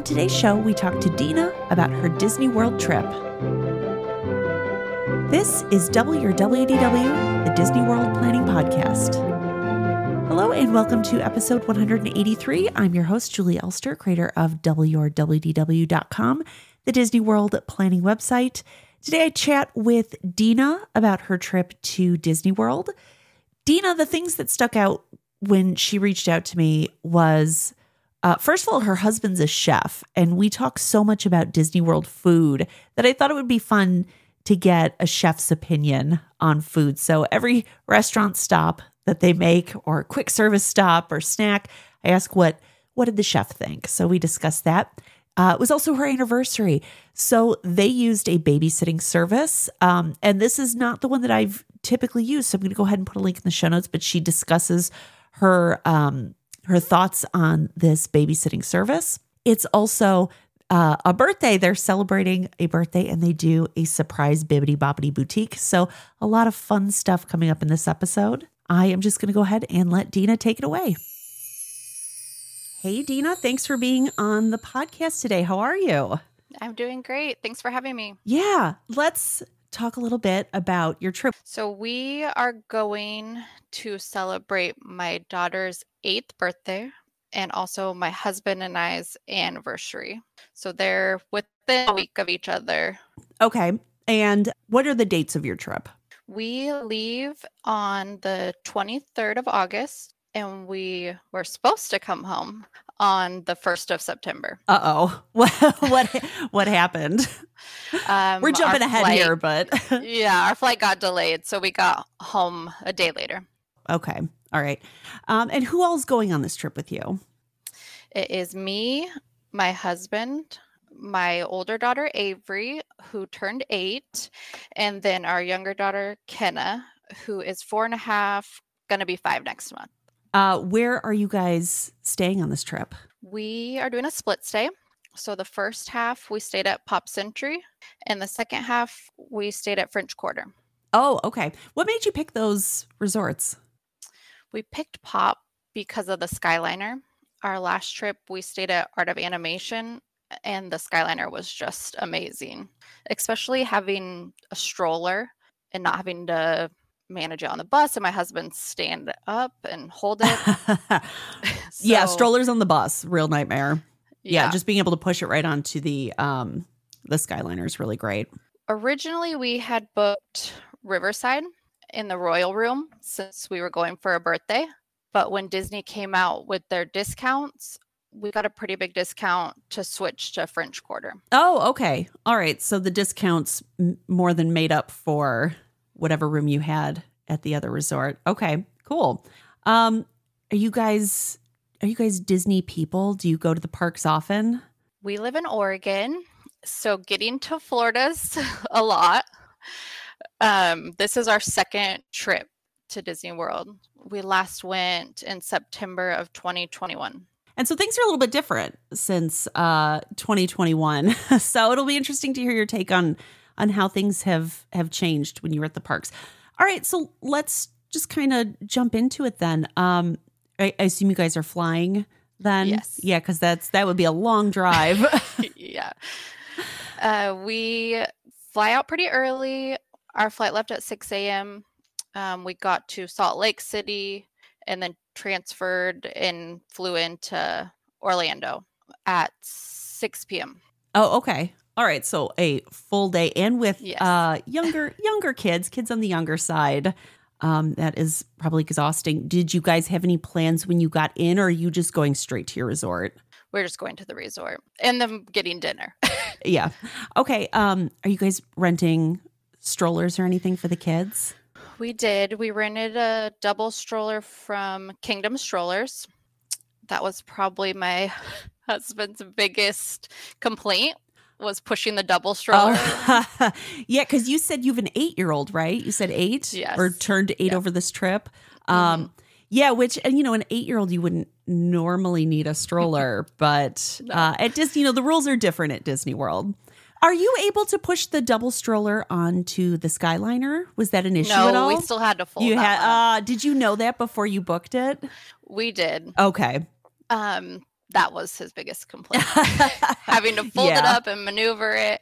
On today's show, we talk to Deena about her Disney World trip. This is Double Your WDW, the Disney World Planning Podcast. Hello and welcome to episode 183. I'm your host, Julie Elster, creator of WRWDW.com, the Disney World planning website. Today I chat with Deena about her trip to Disney World. Deena, the things that stuck out when she reached out to me was uh, first of all, her husband's a chef, and we talk so much about Disney World food that I thought it would be fun to get a chef's opinion on food. So every restaurant stop that they make, or quick service stop or snack, I ask what what did the chef think. So we discussed that. Uh, it was also her anniversary, so they used a babysitting service, um, and this is not the one that I've typically used. So I'm going to go ahead and put a link in the show notes. But she discusses her um, her thoughts on this babysitting service. It's also uh, a birthday. They're celebrating a birthday and they do a surprise Bibbidi Bobbidi Boutique. So, a lot of fun stuff coming up in this episode. I am just going to go ahead and let Deena take it away. Hey, Deena, thanks for being on the podcast today. How are you? I'm doing great. Thanks for having me. Yeah, let's talk a little bit about your trip. So, we are going to celebrate my daughter's eighth birthday and also my husband and I's anniversary. So, they're within a week of each other. Okay. And what are the dates of your trip? We leave on the 23rd of August and we were supposed to come home on the 1st of September. Uh oh. What, what, what happened? Um, We're jumping ahead flight, here, but. yeah, our flight got delayed. So we got home a day later. Okay. All right. Um, and who else going on this trip with you? It is me, my husband, my older daughter Avery, who turned eight, and then our younger daughter Kenna, who is four and a half, gonna be five next month. Uh, where are you guys staying on this trip? We are doing a split stay. So the first half we stayed at Pop Century, and the second half we stayed at French Quarter. Oh, okay. What made you pick those resorts? We picked Pop because of the Skyliner. Our last trip we stayed at Art of Animation, and the Skyliner was just amazing, especially having a stroller and not having to manage it on the bus and my husband stand up and hold it. so, yeah, strollers on the bus, real nightmare. Yeah. yeah, just being able to push it right onto the um the Skyliner is really great. Originally we had booked Riverside in the Royal Room since we were going for a birthday, but when Disney came out with their discounts, we got a pretty big discount to switch to French Quarter. Oh, okay. All right. So the discounts m- more than made up for whatever room you had at the other resort. Okay, cool. Um, are you guys are you guys Disney people? Do you go to the parks often? We live in Oregon, so getting to Florida's a lot. Um, this is our second trip to Disney World. We last went in September of 2021. And so things are a little bit different since uh, 2021. so it'll be interesting to hear your take on on how things have have changed when you were at the parks. All right, so let's just kind of jump into it then. Um, I, I, assume you guys are flying then. Yes. Yeah, because that's that would be a long drive. yeah. Uh, we fly out pretty early. Our flight left at 6 a.m. Um, we got to Salt Lake City and then transferred and flew into Orlando at 6 p.m. Oh, okay. All right, so a full day and with yes. uh, younger younger kids, kids on the younger side. Um, that is probably exhausting. Did you guys have any plans when you got in, or are you just going straight to your resort? We're just going to the resort and then getting dinner. yeah. Okay. Um, are you guys renting strollers or anything for the kids? We did. We rented a double stroller from Kingdom Strollers. That was probably my husband's biggest complaint was pushing the double stroller. Oh. yeah, because you said you have an eight year old, right? You said eight, yes. or turned eight over this trip. Um, mm-hmm. Yeah, which and you know, an eight year old you wouldn't normally need a stroller, but no. uh, at Disney, you know, the rules are different at Disney World. Are you able to push the double stroller onto the Skyliner? Was that an issue no, at all? we still had to fold. You had. Uh, did you know that before you booked it? We did. Okay. Um, that was his biggest complaint. Having to fold it up and maneuver it.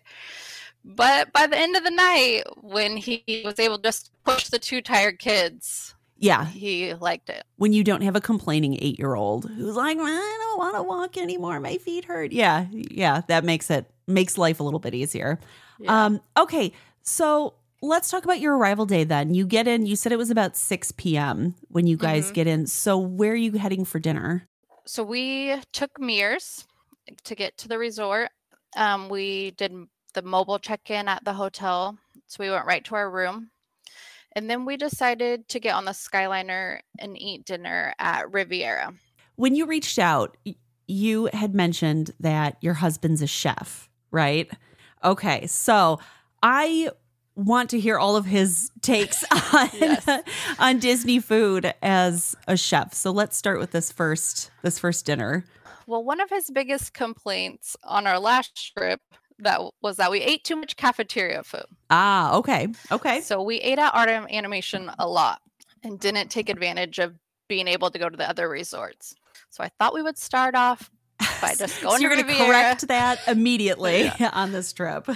But by the end of the night, when he was able to just push the two tired kids, Yeah. he liked it. When you don't have a complaining eight year old who's like, I don't want to walk anymore. My feet hurt. Yeah. Yeah. That makes it, makes life a little bit easier. Yeah. Um, okay. So let's talk about your arrival day then. You get in, you said it was about 6 p.m. when you guys Mhm. get in. So where are you heading for dinner? So we took Mears to get to the resort. Um, we did the mobile check-in at the hotel, so we went right to our room, and then we decided to get on the Skyliner and eat dinner at Riviera. When you reached out, you had mentioned that your husband's a chef, right? Okay. So I want to hear all of his takes on Yes. on Disney food as a chef. So let's start with this first this first dinner. Well, one of his biggest complaints on our last trip that was that we ate too much cafeteria food. Ah, okay. Okay. So we ate at Art of Animation a lot and didn't take advantage of being able to go to the other resorts. So I thought we would start off by just going so you're gonna correct that immediately on this trip.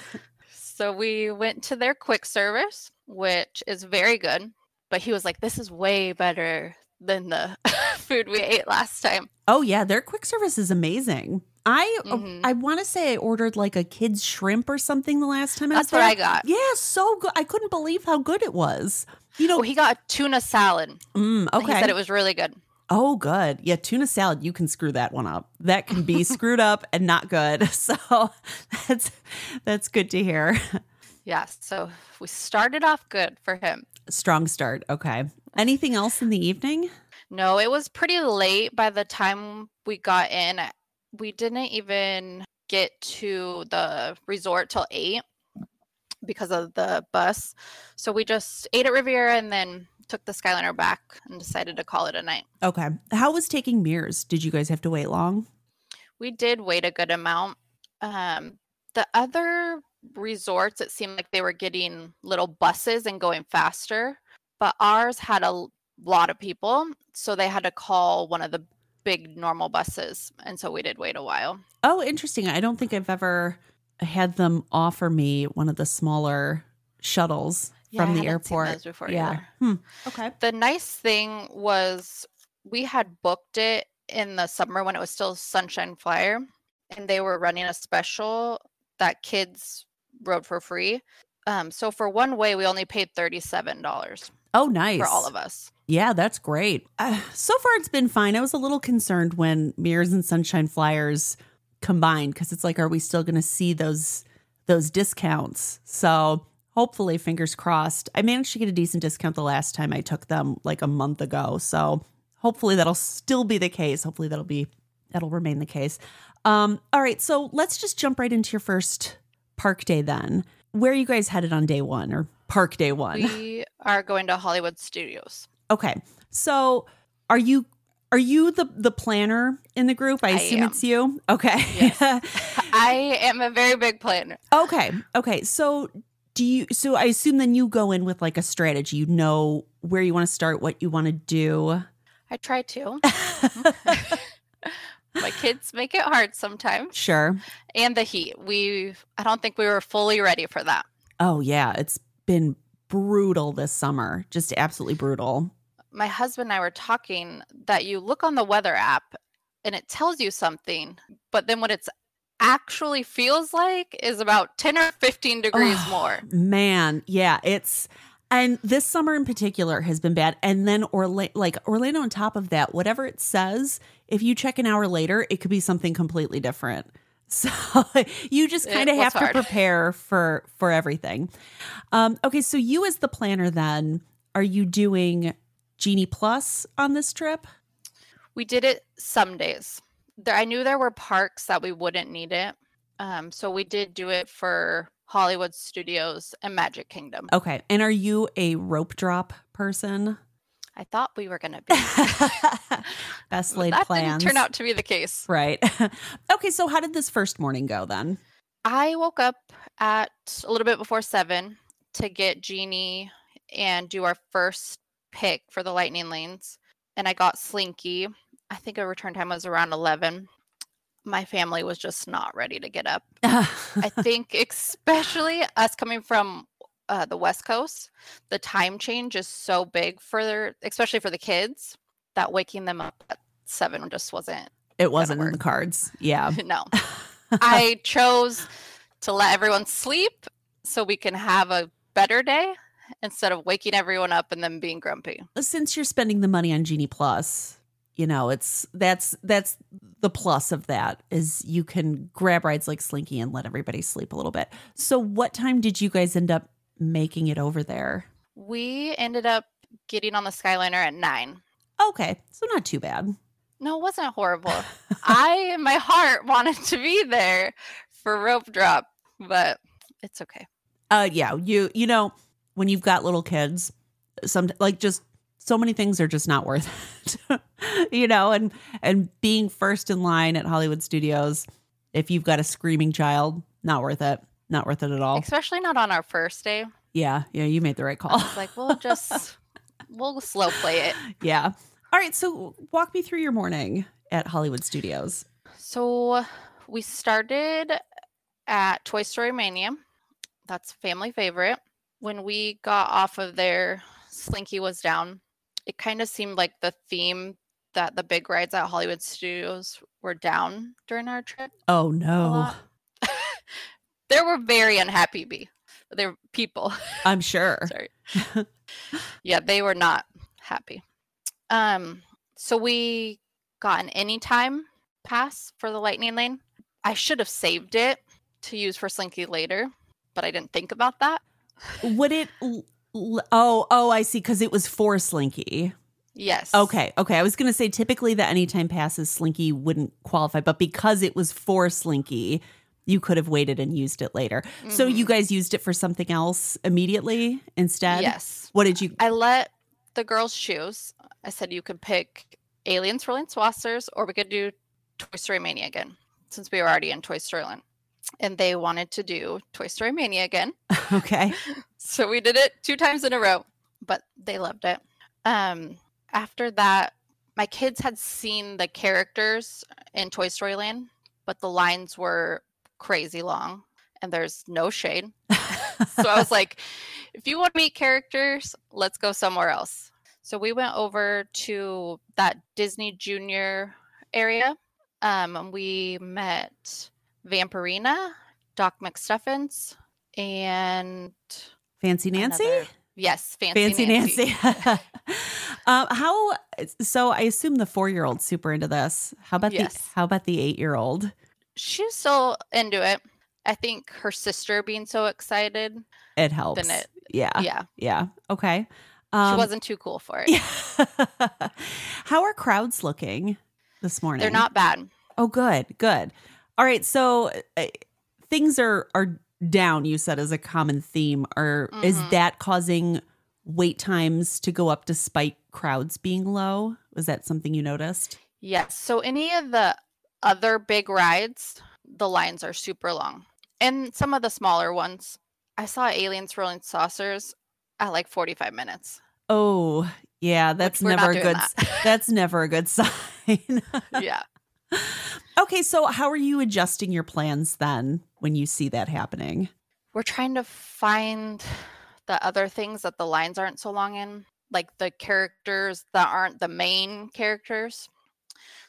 So we went to their quick service, which is very good. But he was like, "This is way better than the food we ate last time." Oh yeah, their quick service is amazing. I Mhm. I want to say I ordered like a kid's shrimp or something the last time I was That's what there. I got. Yeah, so good. I couldn't believe how good it was. You know, Oh, he got a tuna salad. mm, okay. He said it was really good. Oh, good. Yeah, tuna salad. You can screw that one up. That can be screwed up and not good. So that's that's good to hear. Yeah. So we started off good for him. Strong start. Okay. Anything else in the evening? No, it was pretty late by the time we got in. We didn't even get to the resort till eight because of the bus. So we just ate at Riviera and then took the Skyliner back and decided to call it a night. Okay. How was taking Mears? Did you guys have to wait long? We did wait a good amount. Um, the other resorts, it seemed like they were getting little buses and going faster, but ours had a lot of people. So they had to call one of the big normal buses. And so we did wait a while. Oh, interesting. I don't think I've ever had them offer me one of the smaller shuttles Yeah, I from the hadn't seen airport. those before yeah. Hmm. Okay. The nice thing was we had booked it in the summer when it was still Sunshine Flyer, and they were running a special that kids rode for free. Um, so for one way, we only paid thirty-seven dollars Oh, nice. for all of us. Yeah, that's great. Uh, so far, it's been fine. I was a little concerned when Mears and Sunshine Flyers combined because it's like, are we still going to see those those discounts? So hopefully, fingers crossed. I managed to get a decent discount the last time I took them, like a month ago. So hopefully, that'll still be the case. Hopefully, that'll be that'll remain the case. Um, all right, so let's just jump right into your first park day then. Where are you guys headed on day one or park day one? We are going to Hollywood Studios. Okay. So are you are you the the planner in the group? I I assume am. it's you. Okay. I am a very big planner. okay. Okay. So do you so I assume then you go in with like a strategy. You know where you want to start, what you want to do. I try to. My kids make it hard sometimes, sure. and the heat. We, I don't think we were fully ready for that. Oh yeah, it's been brutal this summer. Just absolutely brutal. My husband and I were talking that you look on the weather app and it tells you something, but then what it's actually feels like is about 10 or 15 degrees Oh, more. Man, yeah, it's and this summer in particular has been bad. And then Orlando, like Orlando, on top of that, whatever it says, if you check an hour later, it could be something completely different. So you just kind of have to prepare for for everything. Um, okay, so you as the planner, then are you doing Genie Plus on this trip? We did it some days. There, I knew there were parks that we wouldn't need it. Um, so we did do it for Hollywood Studios and Magic Kingdom. Okay, and are you a rope drop person? I thought we were going to be. Best laid that plans. didn't turn out to be the case. right. okay, so how did this first morning go then? I woke up at a little bit before seven to get Genie and do our first pick for the lightning lanes. And I got Slinky. I think our return time was around 11. my family was just not ready to get up. I think, especially us coming from uh, the West Coast, the time change is so big for their, especially for the kids, that waking them up at seven just wasn't. it wasn't in the cards. Yeah. no. I chose to let everyone sleep so we can have a better day instead of waking everyone up and then being grumpy. Since you're spending the money on Genie Plus, you know, it's that's that's the plus of that is you can grab rides like Slinky and let everybody sleep a little bit. So what time did you guys end up making it over there? We ended up getting on the Skyliner at nine. Okay, so not too bad. No, it wasn't horrible. I, in my heart, wanted to be there for rope drop, but it's okay. Uh, yeah, you you know when you've got little kids, some like just so many things are just not worth it, you know, and and being first in line at Hollywood Studios, if you've got a screaming child, not worth it, not worth it at all. Especially not on our first day. Yeah, yeah, you made the right call. It's like we'll just we'll slow play it. Yeah. All right, so walk me through your morning at Hollywood Studios. So we started at Toy Story Mania. That's family favorite. When we got off of there, Slinky was down. It kind of seemed like the theme that the big rides at Hollywood Studios were down during our trip. Oh no. there were very unhappy be were people. I'm sure. Sorry. yeah, they were not happy. Um, so we got an anytime pass for the lightning lane. I should have saved it to use for Slinky later, but I didn't think about that. Would it Oh, oh, I see cuz it was for Slinky. Yes. Okay, okay. I was going to say typically the anytime passes Slinky wouldn't qualify, but because it was for Slinky, you could have waited and used it later. So you mm-hmm. guys used it for something else immediately instead? Yes. What did you I let the girls choose. I said you could pick Alien Swirling Saucers or we could do Toy Story Mania again since we were already in Toy Story Land. And they wanted to do Toy Story Mania again. Okay. So we did it two times in a row, but they loved it. Um, after that, my kids had seen the characters in Toy Story Land, but the lines were crazy long and there's no shade. so I was like, if you want to meet characters, let's go somewhere else. So we went over to that Disney Junior area. Um, and we met Vampirina, Doc McStuffins, and Fancy Nancy? another- yes, Fancy, Fancy Nancy. um, how so I assume the 4-year-old's super into this. How about the how about the 8-year-old? She's still into it. I think her sister being so excited, It helps. it- yeah. yeah, Yeah. Okay. she Um, wasn't too cool for it. Yeah. How are crowds looking this morning? They're not bad. Oh, good, good. All right, so uh, things are are down. You said as a common theme. Are is Mhm. that causing wait times to go up despite crowds being low? Was that something you noticed? Yes. So any of the other big rides, the lines are super long. And some of the smaller ones. I saw alien swirling saucers at like 45 minutes. Oh, yeah, that's never a good. that. That's never a good sign. yeah. okay, so how are you adjusting your plans then when you see that happening? We're trying to find the other things that the lines aren't so long in, like the characters that aren't the main characters.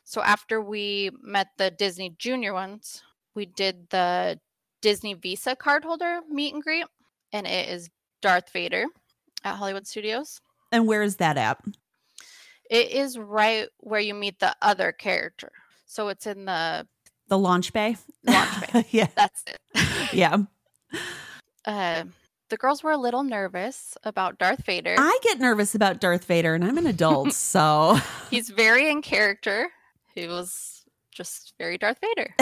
So after we met the Disney Junior ones, we did the Disney Visa card holder meet and greet, and it is Darth Vader at Hollywood Studios. And where is that at? It is right where you meet the other character. So it's in the The launch bay. Launch bay. yeah, that's it. yeah. Uh, the girls were a little nervous about Darth Vader. I get nervous about Darth Vader, and I'm an adult, so He's very in character. He was just very Darth Vader.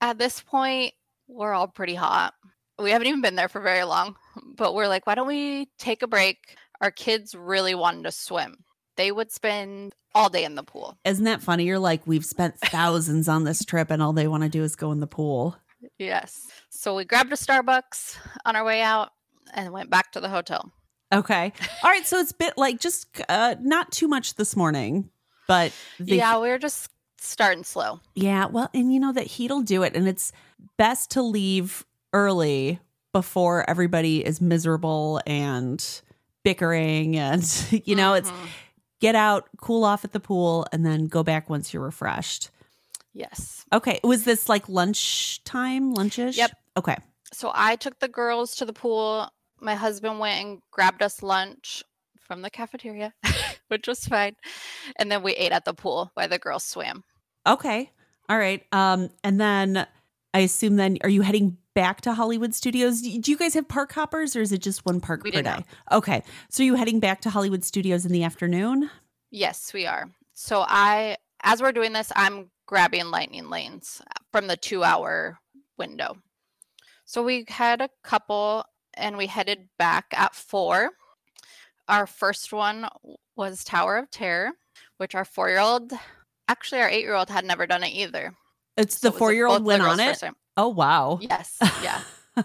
At this point, we're all pretty hot. We haven't even been there for very long, but we're like, why don't we take a break? Our kids really wanted to swim. They would spend all day in the pool. isn't that funny? You're like, we've spent thousands on this trip, and all they want to do is go in the pool. Yes. So we grabbed a Starbucks on our way out and went back to the hotel. Okay, all right. So it's a bit like just uh, not too much this morning, but the, yeah, we're just starting slow. Yeah, well, and you know that heat'll do it, and it's best to leave early before everybody is miserable and bickering, and you know, it's Mhm. Get out, cool off at the pool, and then go back once you're refreshed. yes. Okay, was this like lunchtime, lunchish? Yep. Okay. So I took the girls to the pool. My husband went and grabbed us lunch from the cafeteria, which was fine. And then we ate at the pool while the girls swam. Okay. All right. Um, and then I assume then are you heading back to Hollywood Studios? Do you guys have park hoppers or is it just one park We per day? not. Okay. So are you heading back to Hollywood Studios in the afternoon? Yes, we are. So I, as we're doing this, I'm grabbing lightning lanes from the two hour window. So we had a couple and we headed back at four. Our first one was Tower of Terror, which our four year old, actually, our eight year old had never done it either. It's the it was four year old both the went on it. Oh wow. Yes. Yeah.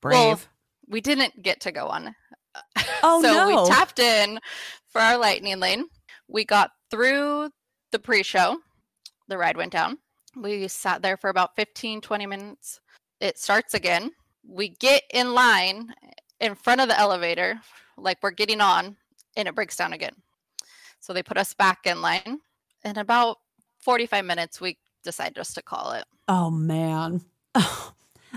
Brave. Well, we didn't get to go on. Oh, so no. we tapped in for our lightning lane. We got through the pre-show. The ride went down. We sat there for about 15 20 minutes. It starts again. We get in line in front of the elevator like we're getting on and it breaks down again. So they put us back in line. In about 45 minutes we decide just to call it. oh man.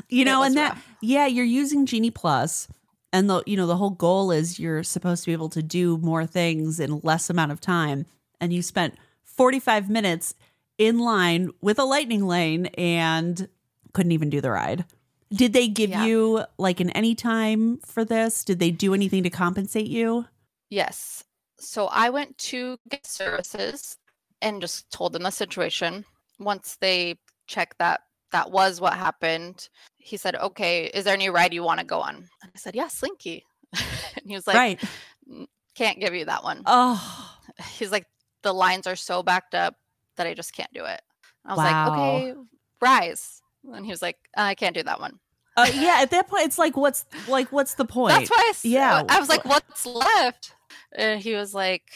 you know, and that rough. yeah, you're using Genie Plus, and the you know the whole goal is you're supposed to be able to do more things in less amount of time, and you spent 45 minutes in line with a lightning lane and couldn't even do the ride. Did they give Yeah. you like an any time for this? Did they do anything to compensate you? Yes. So I went to guest services and just told them the situation. Once they checked that that was what happened, he said, "Okay, is there any ride you want to go on?" And I said, "Yeah, Slinky." and he was like, right. "Can't give you that one." Oh, He's like, "The lines are so backed up that I just can't do it." I was Wow. like, "Okay, Rise." And he was like, "I can't do that one." uh, yeah. At that point, it's like, what's like, what's the point? That's why I, Yeah, I was like, "What's left?" And he was like,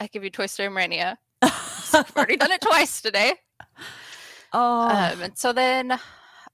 "I give you Toy Story Mania." I've already done it twice today. Oh, Um, and so then I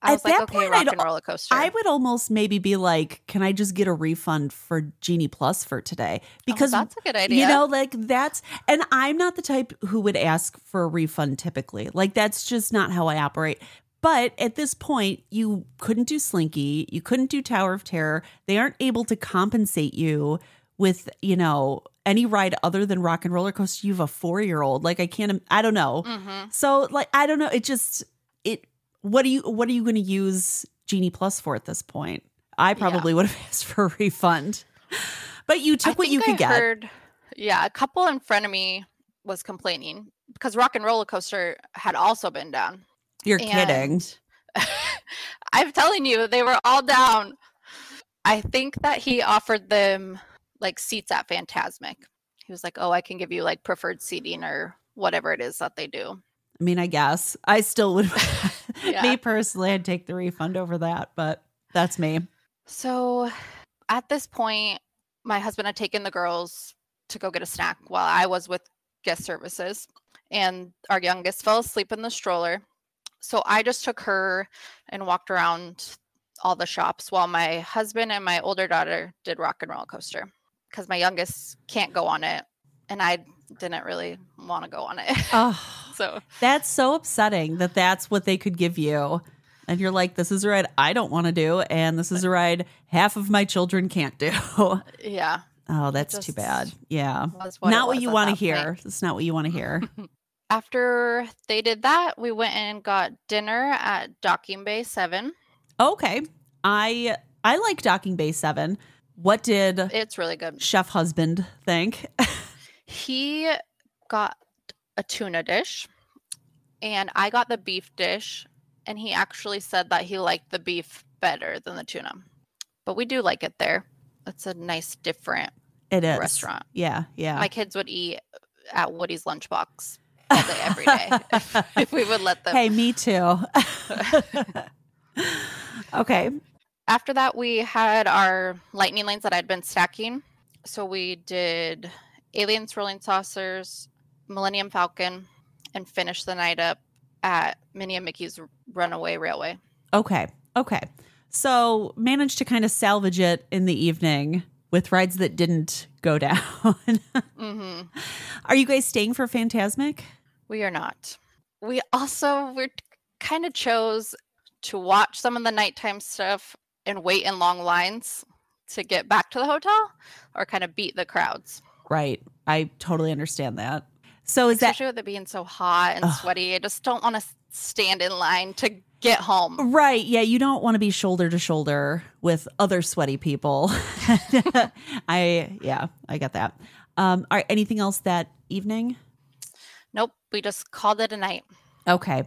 At was like, that okay, point, rock I'd and roller coaster. I would almost maybe be like, can I just get a refund for Genie Plus for today? Oh, Because that's a good idea. you know, like that's, and I'm not the type who would ask for a refund typically. Like that's just not how I operate. But at this point, you couldn't do Slinky, you couldn't do Tower of Terror. They aren't able to compensate you with, you know, any ride other than Rock and Roller Coaster. You have a four year old. Like I can't, I don't know. Mhm. So like I don't know. It just it. What do you What are you going to use Genie Plus for at this point? I probably would have asked for a refund, but you I took what you could I get. Heard, yeah, a couple in front of me was complaining because rock and roller coaster had also been down. You're kidding. I'm telling you, they were all down. I think that he offered them like seats at Fantasmic. He was like, "Oh, I can give you like preferred seating or whatever it is that they do." I mean, I guess I still would. Yeah. Me personally, I'd take the refund over that, but that's me. So at this point, my husband had taken the girls to go get a snack while I was with guest services, and our youngest fell asleep in the stroller. So I just took her and walked around all the shops while my husband and my older daughter did rock and roller coaster because my youngest can't go on it, and I didn't really want to go on it. Oh, so that's so upsetting that that's what they could give you. And you're like, this is a ride I don't want to do. And this is a ride half of my children can't do. Yeah. Oh, that's too bad. Yeah. what not what you want to hear. That's not what you want to hear. After they did that, we went and got dinner at Docking Bay 7. Okay. I I like Docking Bay 7. What did It's really good. Chef Husband think? He got a tuna dish, and I got the beef dish, and he actually said that he liked the beef better than the tuna. But we do like it there. It's a nice, different It is. restaurant. Yeah, yeah. My kids would eat at Woody's lunchbox all day, every day, if, if we would let them. hey, me too. okay. After that we had our lightning lanes that i'd been stacking so we did alien swirling saucers millennium falcon and finished the night up at Minnie and Mickey's Runaway Railway. Okay. Okay. So managed to kind of salvage it in the evening with rides that didn't go down. hmm Are you guys staying for Fantasmic? We are not. We also we kind of chose to watch some of the nighttime stuff and wait in long lines to get back to the hotel or kind of beat the crowds. Right. I totally understand that. So is that Especially with it being so hot and Ugh. sweaty. I just don't want to stand in line to get home. right? Yeah, you don't want to be shoulder to shoulder with other sweaty people. I yeah, I get that. Um, all right, anything else that evening? Nope. We just called it a night. Okay.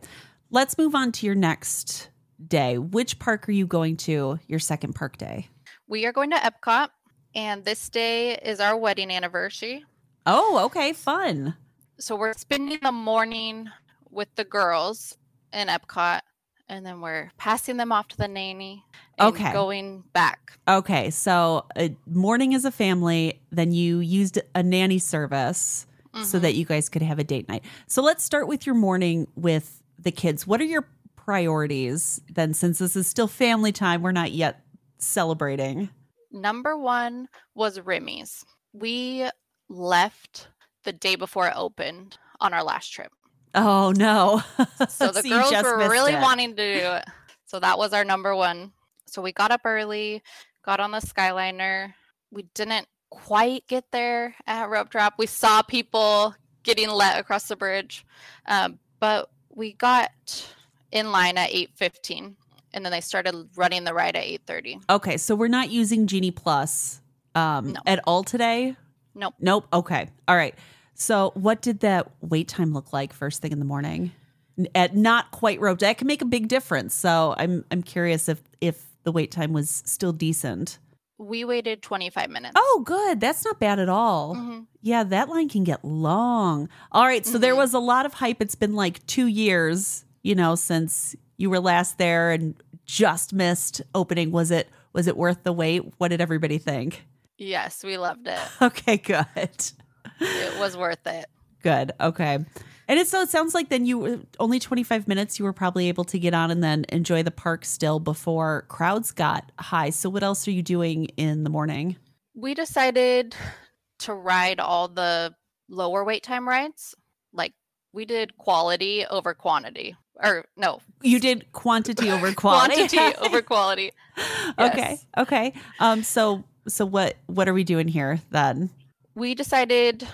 Let's move on to your next day. Which park are you going to your second park day? We are going to Epcot, and this day is our wedding anniversary. Oh, okay, fun. So we're spending the morning with the girls in Epcot, and then we're passing them off to the nanny and Okay. going back. Okay, so uh, morning as a family, then you used a nanny service so Mhm. that you guys could have a date night. So let's start with your morning with the kids. What are your priorities then since this is still family time, we're not yet celebrating. Number one was Remy's. We left the day before it opened on our last trip. Oh no. So the you girls were really it. wanting to do it. So that was our number one. So we got up early, got on the Skyliner. We didn't quite get there at Rope Drop. We saw people getting let across the bridge, um, but we got in line at 8.15 and then they started running the ride at 8.30 Okay, so we're not using Genie Plus um No. at all today? Nope. Nope. Okay. All right. So what did that wait time look like first thing in the morning? At not quite rope. That can make a big difference. So I'm I'm curious if if the wait time was still decent. we waited 25 minutes Oh, good. That's not bad at all. Mhm. Yeah, that line can get long. All right, so there Mhm. was a lot of hype. It's been like 2 years, you know, since you were last there and just missed opening. Was it was it worth the wait? What did everybody think? yes we loved it Okay, good. it was worth it Good. Okay. And it's so it sounds like then you only 25 minutes you were probably able to get on and then enjoy the park still before crowds got high. So what else are you doing in the morning? we decided to ride all the lower wait time rides. Like we did quality over quantity. Or no, You did quantity over quality. quantity over quality. Okay. Okay. Um so so what what are we doing here then? We decided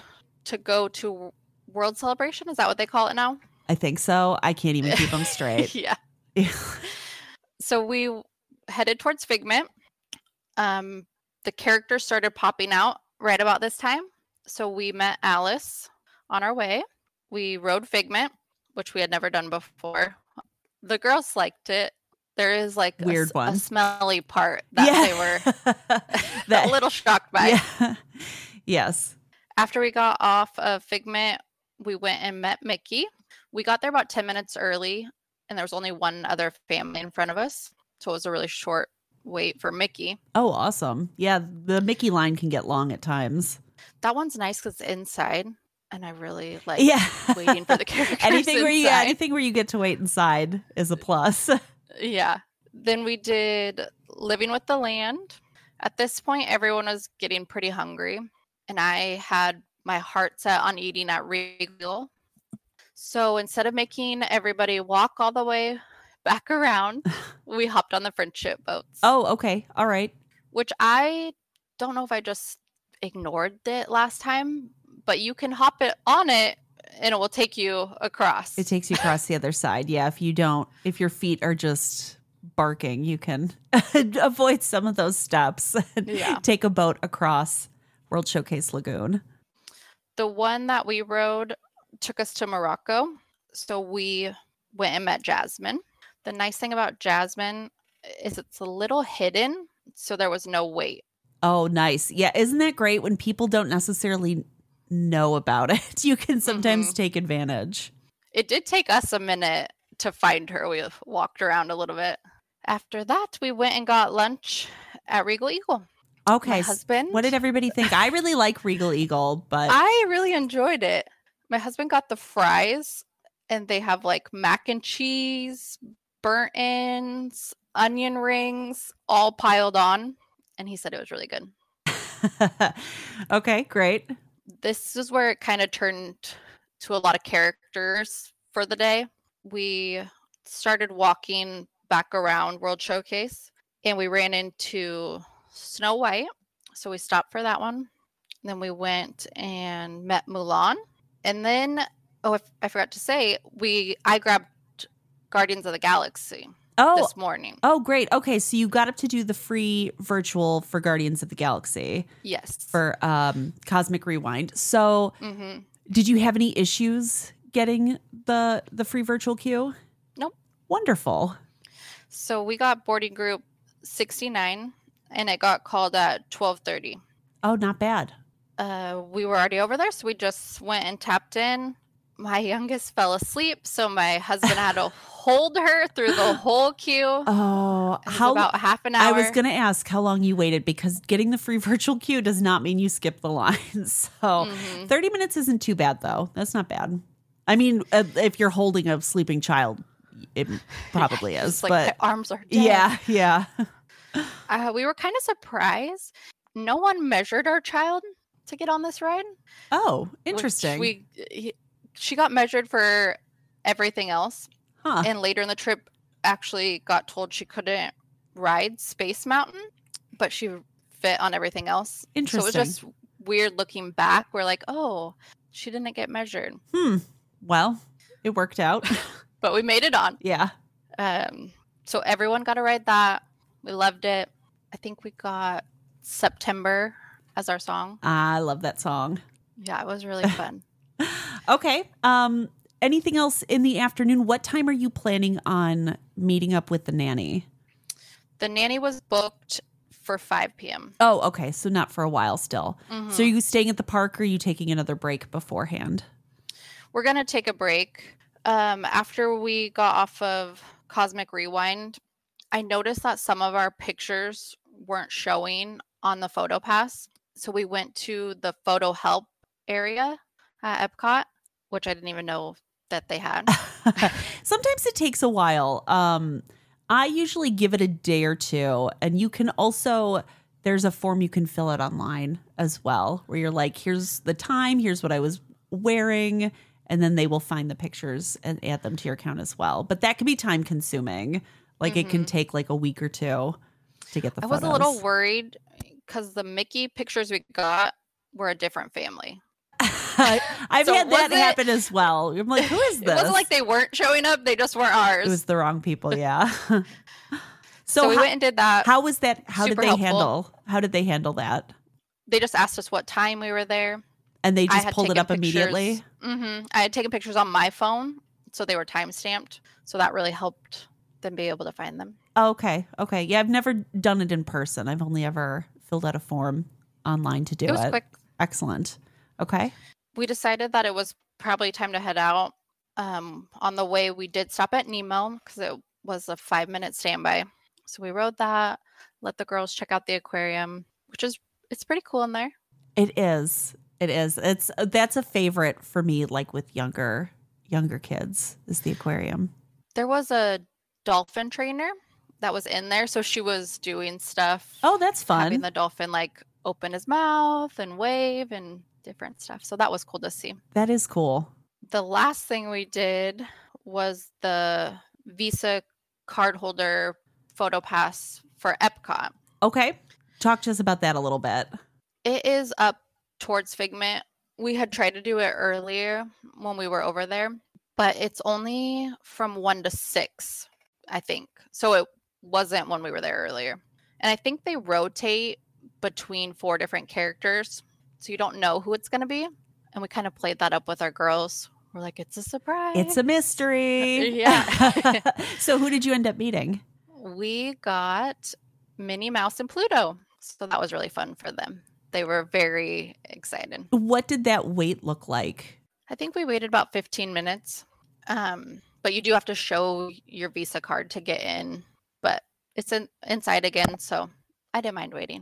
to go to World Celebration. Is that what they call it now? I think so. I can't even keep them straight. yeah. So we headed towards Figment. Um, the characters started popping out right about this time. So we met Alice on our way. We rode Figment, which we had never done before. The girls liked it. There is like a Weird a, one. smelly part that they were That- a little shocked by. Yeah. yes. After we got off of Figment, we went and met Mickey. We got there about 10 minutes early, and there was only one other family in front of us. So it was a really short wait for Mickey. Oh, awesome. Yeah, the Mickey line can get long at times. That one's nice because it's inside, and I really like yeah. waiting for the characters. anything where you yeah, anything where you get to wait inside is a plus. Yeah. Then we did Living with the Land. At this point, everyone was getting pretty hungry, and I had my heart set on eating at Regal. So instead of making everybody walk all the way back around, we hopped on the friendship boats. oh, okay. All right. Which I don't know if I just ignored it last time, but you can hop it on it and it will take you across. It takes you across the other side. Yeah, if you don't if your feet are just barking, you can avoid some of those steps. and Yeah. Take a boat across World Showcase Lagoon. the one that we rode took us to Morocco. So we went and met Jasmine. The nice thing about Jasmine is it's a little hidden, so there was no wait. Oh, nice. Yeah, isn't that great when people don't necessarily know about it? You can sometimes Mhm. take advantage. It did take us a minute to find her. We walked around a little bit. After that, we went and got lunch at Regal Eagle. Okay. My husband. What did everybody think? I really like Regal Eagle, but I really enjoyed it. My husband got the fries, and they have like mac and cheese, burnt ends, onion rings, all piled on. And he said it was really good. okay, great. This is where it kind of turned to a lot of characters for the day. We started walking back around World Showcase and we ran into Snow White. So we stopped for that one. Then we went and met Mulan. And then, oh, I, f- I forgot to say, we I grabbed Guardians of the Galaxy Oh, this morning. oh, great. Okay, so you got up to do the free virtual for Guardians of the Galaxy Yes. for um, Cosmic Rewind. So, hmm did you have any issues getting the the free virtual queue? Nope. Wonderful. So we got boarding group 69 and it got called at 12:30. Oh, not bad. Uh we were already over there so we just went and tapped in. My youngest fell asleep so my husband had to hold her through the whole queue. Oh, how about half an hour? I was going to ask how long you waited because getting the free virtual queue does not mean you skip the line. So, Mhm. 30 minutes isn't too bad though. That's not bad. I mean, uh, if you're holding a sleeping child, it probably is. Like but my arms are dead. yeah, yeah. Uh, we were kind of surprised. No one measured our child to get on this ride. Oh, interesting. We he, she got measured for everything else. huh. and later in the trip actually got told she couldn't ride Space Mountain, but she fit on everything else. Interesting. So it was just weird looking back. We're like, oh, she didn't get measured, hmm. Well, it worked out. but we made it on. yeah. Um, so everyone got to ride that. We loved it. I think we got September as our song. I love that song. Yeah, it was really fun. Okay. Um anything else in the afternoon? What time are you planning on meeting up with the nanny? the nanny was booked for 5 p.m. Oh, okay. So not for a while still. Mhm. So are you staying at the park or are you taking another break beforehand? We're gonna take a break. Um, after we got off of Cosmic Rewind, I noticed that some of our pictures weren't showing on the photo pass. So we went to the photo help area at Epcot, which I didn't even know that they had. Sometimes it takes a while. Um, I usually give it a day or two, and you can also there's a form you can fill out online as well, where you're like, here's the time, here's what I was wearing, and then they will find the pictures and add them to your account as well. But that can be time consuming. Like it can take like a week or two to get the I was photos. a little worried because the Mickey pictures we got were a different family. I've So had that it- happen as well. I'm like, who is this? It wasn't like they weren't showing up; they just weren't ours. it was the wrong people. Yeah. so so we how, went and did that. how was that? How did they helpful. handle? How did they handle that? they just asked us what time we were there. And they just pulled it up immediately. hmm I had taken pictures on my phone, so they were time stamped. So that really helped them be able to find them. Oh, okay. Okay. Yeah, I've never done it in person. I've only ever filled out a form online to do it it. quick. Excellent. Okay. We decided that it was probably time to head out. Um, on the way, we did stop at Nemo because it was a five minute standby. So we rode that, let the girls check out the aquarium, which is it's pretty cool in there. It is. It is. It's that's a favorite for me like with younger younger kids is the aquarium. There was a dolphin trainer that was in there, so she was doing stuff. Oh, that's fun. having fun. the dolphin like open his mouth and wave and different stuff. So that was cool to see. that is cool. The last thing we did was the Visa card holder photo pass for Epcot. Okay. Talk to us about that a little bit. It is up towards Figment. We had tried to do it earlier when we were over there, but it's only from 1 to 6, I think. So it wasn't when we were there earlier. And I think they rotate between four different characters. So you don't know who it's going to be. And we kind of played that up with our girls. We're like, it's a surprise. It's a mystery. Yeah. so who did you end up meeting? we got Minnie Mouse and Pluto. So that was really fun for them. They were very excited. What did that wait look like? I think we waited about 15 minutes. Um, but you do have to show your Visa card to get in. But it's in, inside again, so I didn't mind waiting.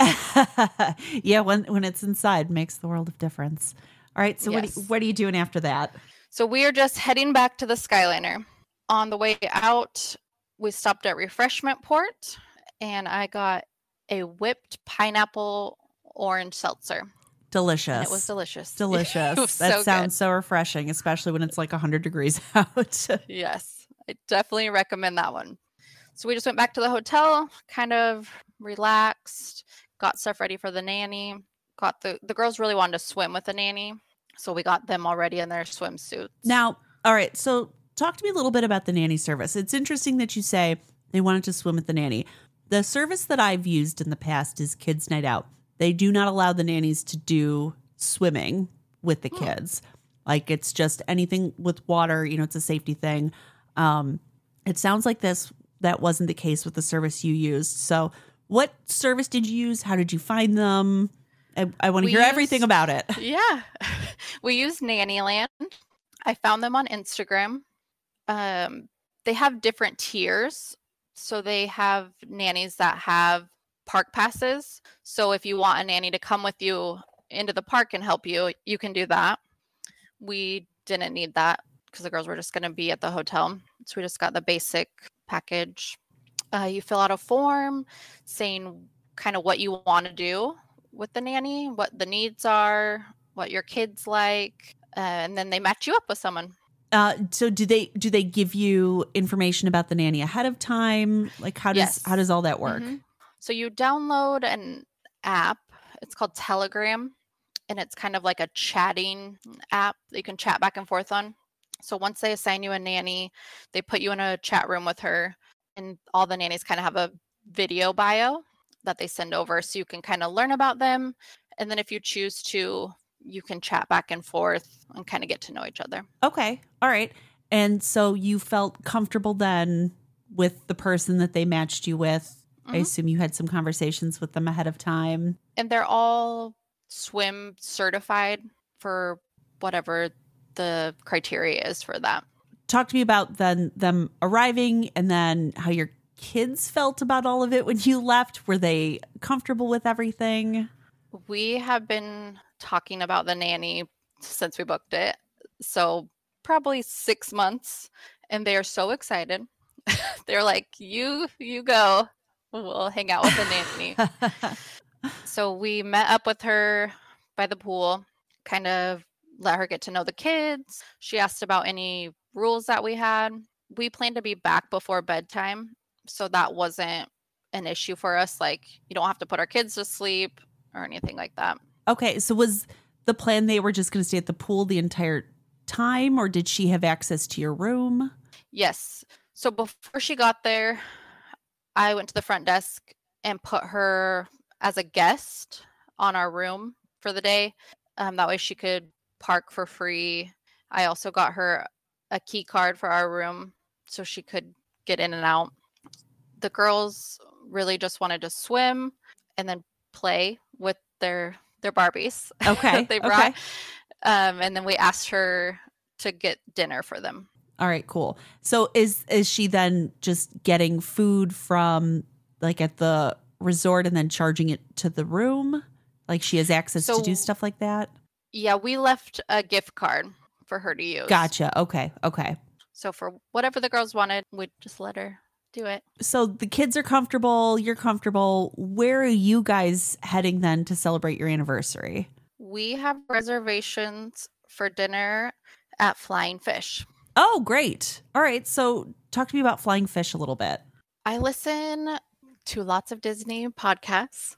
yeah, when when it's inside makes the world of difference. All right, so what, Yes. what are you doing after that? So we are just heading back to the Skyliner. On the way out, we stopped at Refreshment Port and I got a whipped pineapple orange seltzer. Delicious. And it was delicious. Delicious. was that so sounds so refreshing, especially when it's like 100 degrees out. Yes, I definitely recommend that one. So we just went back to the hotel, kind of relaxed, got stuff ready for the nanny. Got the the girls really wanted to swim with the nanny, so we got them already in their swimsuits. now, all right. So, talk to me a little bit about the nanny service. It's interesting that you say they wanted to swim with the nanny. The service that I've used in the past is Kids Night Out. They do not allow the nannies to do swimming with the Hmm. kids. Like it's just anything with water, you know, it's a safety thing. Um, it sounds like this that wasn't the case with the service you used. So, what service did you use? How did you find them? I, I want to hear everything about it. Yeah. we use Nannyland. I found them on Instagram. Um, they have different tiers. So they have nannies that have park passes. So if you want a nanny to come with you into the park and help you, you can do that. We didn't need that because the girls were just going to be at the hotel. So we just got the basic package. Uh, you fill out a form saying kind of what you want to do with the nanny, what the needs are, what your kids like, uh, and then they match you up with someone. Uh, so do they do they give you information about the nanny ahead of time? Like how does Yes. how does all that work? Mhm. So you download an app. It's called Telegram, and it's kind of like a chatting app that you can chat back and forth on. So once they assign you a nanny, they put you in a chat room with her, and all the nannies kind of have a video bio that they send over, so you can kind of learn about them. And then if you choose to, you can chat back and forth and kind of get to know each other. Okay, all right. And so you felt comfortable then with the person that they matched you with. I Mhm. assume you had some conversations with them ahead of time. and they're all swim certified for whatever the criteria is for that. Talk to me about then them arriving and then how your kids felt about all of it when you left. Were they comfortable with everything? We have been talking about the nanny since we booked it. So, probably 6 months and they are so excited. they're like, "You you go. We'll hang out with the nanny." so we met up with her by the pool, kind of let her get to know the kids. She asked about any rules that we had. We planned to be back before bedtime, so that wasn't an issue for us. Like, you don't have to put our kids to sleep or anything like that. okay, so was the plan they were just going to stay at the pool the entire time, or did she have access to your room? Yes. So before she got there, I went to the front desk and put her as a guest on our room for the day. Um, that way she could park for free. I also got her a key card for our room so she could get in and out. The girls really just wanted to swim and then play with their their Barbies Okay, they brought. okay. Um, and then we asked her to get dinner for them. All right, cool. So is is she then just getting food from like at the resort and then charging it to the room? Like she has access to do stuff like that? Yeah, we left a gift card for her to use. Gotcha. Okay. Okay. So for whatever the girls wanted, we just let her do it. So the kids are comfortable, you're comfortable. Where are you guys heading then to celebrate your anniversary? We have reservations for dinner at Flying Fish. Oh, great. All right. So talk to me about flying fish a little bit. I listen to lots of Disney podcasts,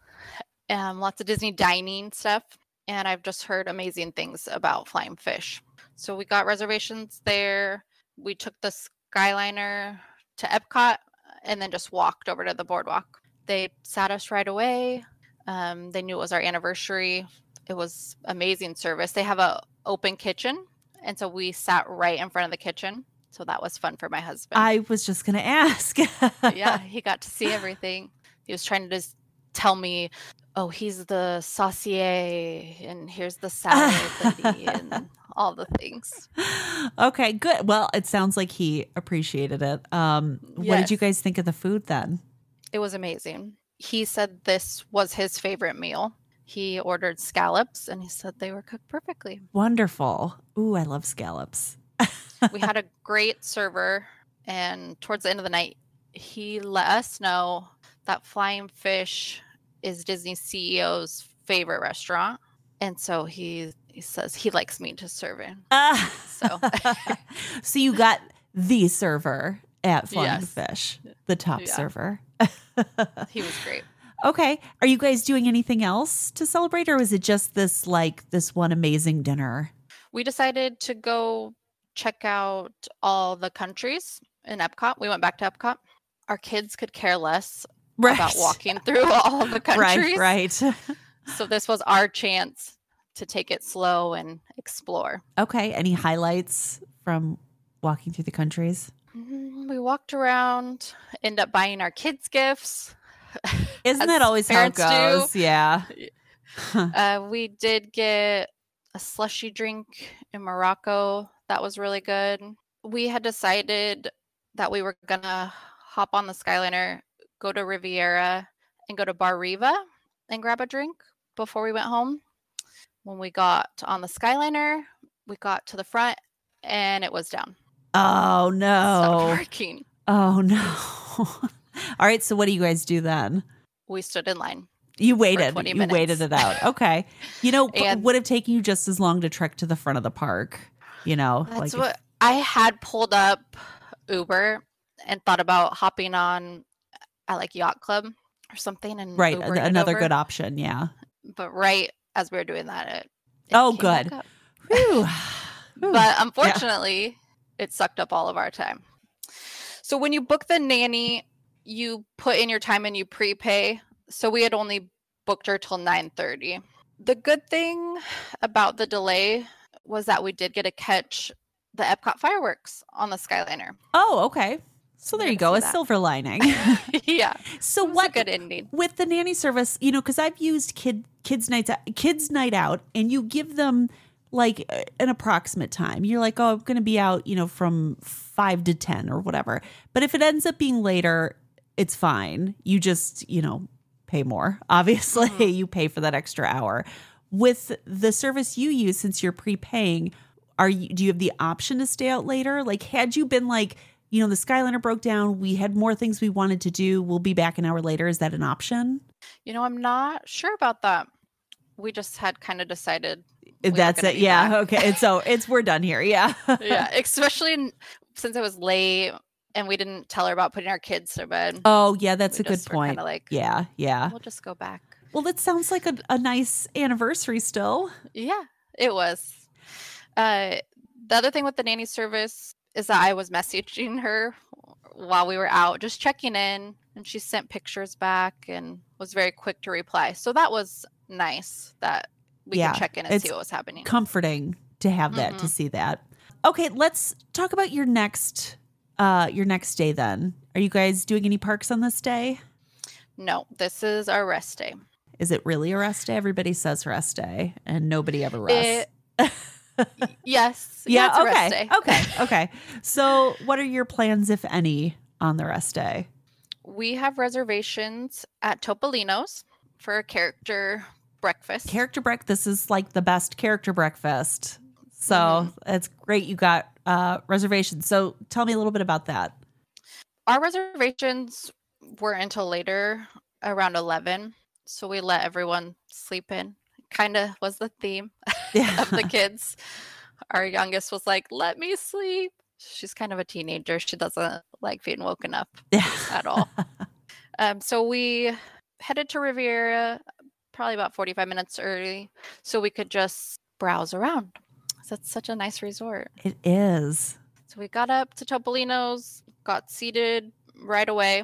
um, lots of Disney dining stuff, and I've just heard amazing things about Flying Fish. So we got reservations there. We took the Skyliner to Epcot and then just walked over to the boardwalk. They sat us right away. Um, they knew it was our anniversary. It was amazing service. They have a open kitchen, and so we sat right in front of the kitchen. So that was fun for my husband I was just going to ask. yeah, he got to see everything. He was trying to just tell me, oh, he's the saucier, and here's the salad lady, and all the things. okay, good. Well, it sounds like he appreciated it. Um, What did you guys think of the food then? It was amazing. He said this was his favorite meal. He ordered scallops, and he said they were cooked perfectly. Wonderful. Ooh, I love scallops. we had a great server, and towards the end of the night, he let us know that Flying Fish is Disney CEO's favorite restaurant, and so he he says he likes me to serve it. Ah. So so you got the server at Flying Yes. Fish, the top Yeah. server. he was great. okay. Are you guys doing anything else to celebrate, or is it just this like this one amazing dinner? We decided to go check out all the countries in Epcot. We went back to Epcot. Our kids could care less Right. about walking through all the countries. Right, right. So this was our chance to take it slow and explore. Okay. Any highlights from walking through the countries? Mm, We walked around, end up buying our kids gifts. Isn't that always how it goes? do. Yeah. Uh, we did get a slushy drink in Morocco. That was really good. We had decided that we were gonna hop on the Skyliner, go to Riviera, and go to Bar Riva and grab a drink before we went home. When we got on the Skyliner, we got to the front and it was down. Oh no. working. Oh no. All right. So what do you guys do then? We stood in line. You waited. 20 You waited it out. Okay. You know, it And- would have taken you just as long to trek to the front of the park. You know, That's if- what I had pulled up Uber and thought about hopping on uh, at like Yacht Club or something and right. Ubering Another good option. Yeah. But right as we were doing that, it, it Oh, good. But unfortunately, it sucked up all of our time. So when you book the nanny, you put in your time and you prepay. So we had only booked her till 9:30. The good thing about the delay was that we did get to catch the Epcot fireworks on the Skyliner. Oh, okay. So there you go. A that. silver lining. yeah. so what a good ending. with the nanny service, you know, because I've used kid kids nights kids night out, and you give them like an approximate time. You're like, oh, I'm going to be out, you know, from five to ten or whatever. But if it ends up being later, it's fine. You just, you know, pay more. Obviously, Mhm. you pay for that extra hour. With the service you use, since you're prepaying, are you do you have the option to stay out later? Like, had you been like, you know, the Skyliner broke down, we had more things we wanted to do, we'll be back an hour later. Is that an option? You know, I'm not sure about that. We just had kind of decided. we That's it. Yeah. back. Okay. It's so it's we're done here. Yeah. yeah, especially in, since it was late and we didn't tell her about putting our kids to bed. oh, yeah. That's We a good point. Like, Yeah. Yeah. we'll just go back. Well, that sounds like a, a nice anniversary still. Yeah, it was. Uh, the other thing with the nanny service is that I was messaging her while we were out, just checking in, and she sent pictures back and was very quick to reply. So that was nice that we Yeah, could check in and see what was happening. Comforting to have that, to Mhm. see that. Okay. Let's talk about your next uh your next day then. Are you guys doing any parks on this day? no, this is our rest day. Is it really a rest day? Everybody says rest day and nobody ever rests. It- yes. Yeah, okay. okay. Okay. So, what are your plans, if any, on the rest day? We have reservations at Topolino's for a character breakfast. Character breakfast. This is like the best character breakfast. So Mhm. it's great you got uh, reservations. So tell me a little bit about that. Our reservations were until later, around 11. So we let everyone sleep in. Kind of was the theme Yeah. of the kids. Our youngest was like, let me sleep. She's kind of a teenager. She doesn't like being woken up yeah. at all. um, so we headed to Riviera probably about 45 minutes early so we could just browse around. That's such a nice resort. It is. So we got up to Topolino's, got seated right away.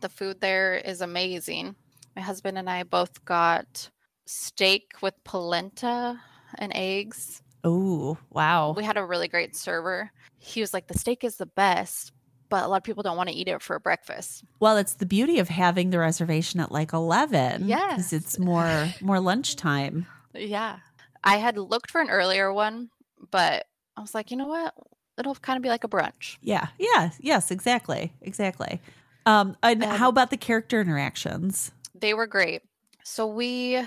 The food there is amazing. My husband and I both got steak with polenta and eggs. Oh, wow. We had a really great server. He was like, The steak is the best, but a lot of people don't want to eat it for breakfast. Well, it's the beauty of having the reservation at like 11. 'cause Yes. it's more more lunchtime. Yeah. I had looked for an earlier one, but I was like, you know what? It'll kind of be like a brunch. Yeah. Yeah. Yes, exactly. Exactly. Um, and Um, how about the character interactions? They were great. So we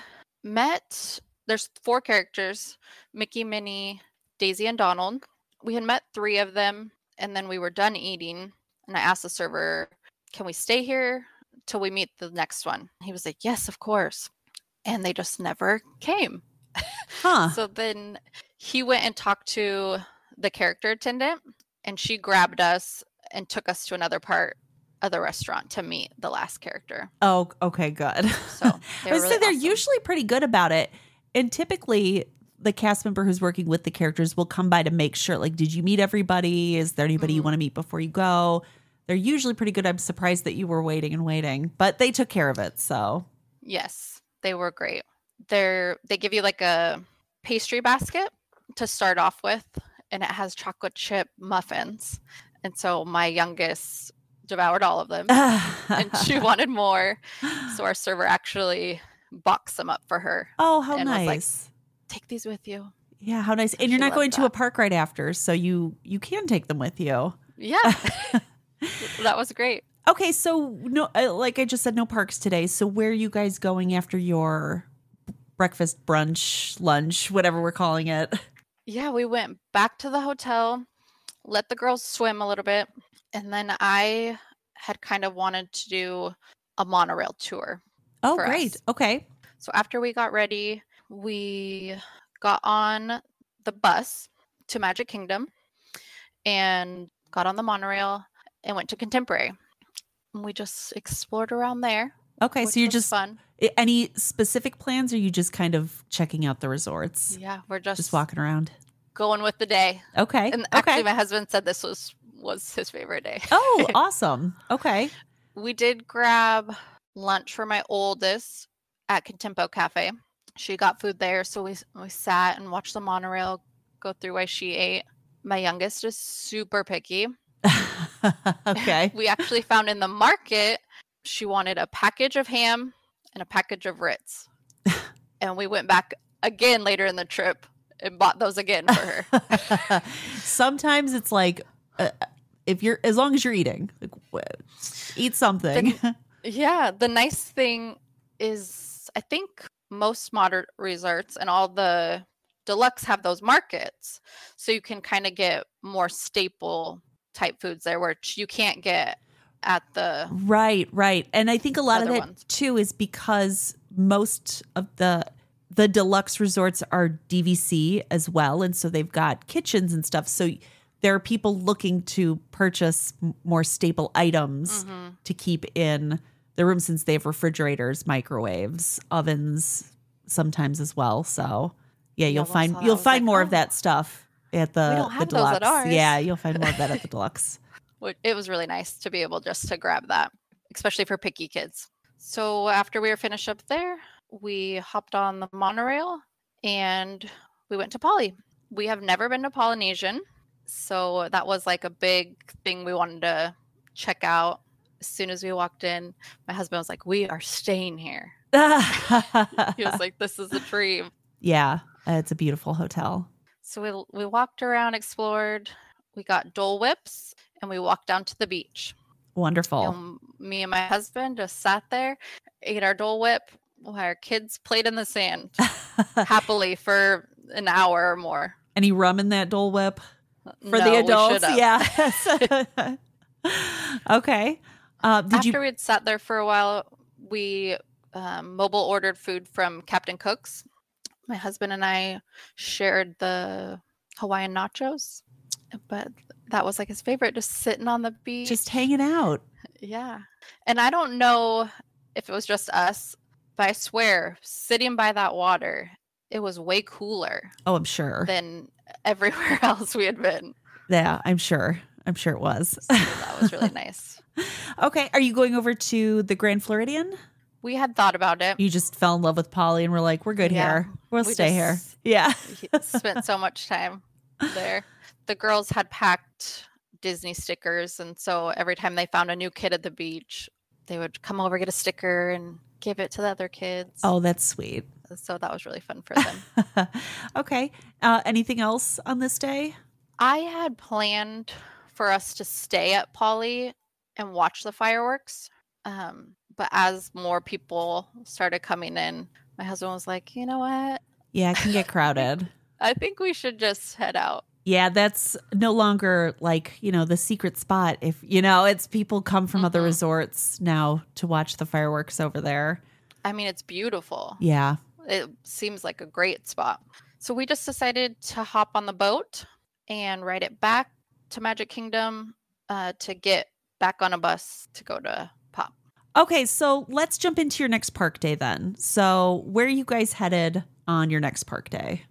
met, there's four characters Mickey, Minnie, Daisy, and Donald. we had met three of them, and then we were done eating. And I asked the server, "Can we stay here till we meet the next one?" He was like, "Yes, of course." And they just never came. Huh. So then he went and talked to the character attendant, and she grabbed us and took us to another part of the restaurant to meet the last character. oh, okay, good. So I they were would say really they're awesome. usually pretty good about it. And typically, the cast member who's working with the characters will come by to make sure, like, did you meet everybody? Is there anybody you Mhm. want to meet before you go? They're usually pretty good. I'm surprised that you were waiting and waiting, but they took care of it. So, Yes, they were great. They're they give you like a pastry basket to start off with, and it has chocolate chip muffins. And so my youngest devoured all of them, and she wanted more. So our server actually boxed them up for her. oh, how and was like, nice. Take these with you. yeah, how nice. And she you're not going to a park right after, so you you can take them with you. Yeah, that was great. Okay, so no, uh, like I just said, no parks today. So where are you guys going after your breakfast, brunch, lunch, whatever we're calling it? Yeah, we went back to the hotel, let the girls swim a little bit, and then I had kind of wanted to do a monorail tour. Oh, great. us. Okay. So after we got ready, we got on the bus to Magic Kingdom and got on the monorail and went to Contemporary. And we just explored around there. Okay, so you're just fun. any specific plans, or are you just kind of checking out the resorts, Yeah, we're just, just walking around? going with the day. Okay. And actually, okay. my husband said this was was his favorite day. oh, awesome. Okay. we did grab lunch for my oldest at Contempo Cafe. She got food there, so we we sat and watched the monorail go through while she ate. My youngest is super picky. okay. We actually found in the market she wanted a package of ham and a package of Ritz, and we went back again later in the trip and bought those again for her. Sometimes it's like uh, if you're as long as you're eating, like, eat something. Yeah, the nice thing is I think most modern resorts and all the deluxe have those markets. So you can kind of get more staple type foods there which you can't get at the Right, right. And I think a lot of that ones. too is because most of the the deluxe resorts are DVC as well and so they've got kitchens and stuff. So there are people looking to purchase m- more staple items Mhm. to keep in the room since they have refrigerators, microwaves, ovens sometimes as well. So yeah, you'll once find you'll find like, more of "Oh, that stuff at the, don't the have those deluxe. at ours. Yeah, you'll find more of that at the deluxe. It was really nice to be able just to grab that, especially for picky kids. So after we were finished up there, we hopped on the monorail and we went to Poly. We have never been to Polynesian, so that was like a big thing we wanted to check out. As soon as we walked in, my husband was like, "We are staying here." He was like, "This is a dream." yeah, it's a beautiful hotel. So we we walked around, explored. We got Dole Whips, and we walked down to the beach. Wonderful. And me and my husband just sat there, ate our Dole Whip while our kids played in the sand happily for an hour or more. Any rum in that Dole Whip for No, the adults? Yeah. okay. Uh, did After you? we'd sat there for a while, we um, mobile ordered food from Captain Cook's. My husband and I shared the Hawaiian nachos, but that was like his favorite, just sitting on the beach. Just hanging out. Yeah. And I don't know if it was just us, but I swear, sitting by that water, it was way cooler Oh, I'm sure. than everywhere else we had been. yeah, I'm sure. I'm sure it was. So that was really nice. Okay. Are you going over to the Grand Floridian? We had thought about it. You just fell in love with Poly and we're like, we're good Yeah, here. We'll we stay here. Yeah. Spent so much time there. The girls had packed Disney stickers, and so every time they found a new kid at the beach, they would come over, get a sticker, and give it to the other kids. Oh, that's sweet. So that was really fun for them. okay. Uh, anything else on this day? I had planned for us to stay at Poly and watch the fireworks. Um, but as more people started coming in, my husband was like, you know what? Yeah, it can get crowded. I think we should just head out. Yeah, that's no longer like, you know, the secret spot. If, you know, it's people come from other Mhm. resorts now to watch the fireworks over there. I mean, it's beautiful. Yeah. It seems like a great spot. So we just decided to hop on the boat and ride it back to Magic Kingdom uh, to get back on a bus to go to Pop. Okay, so let's jump into your next park day then. So, where are you guys headed on your next park day?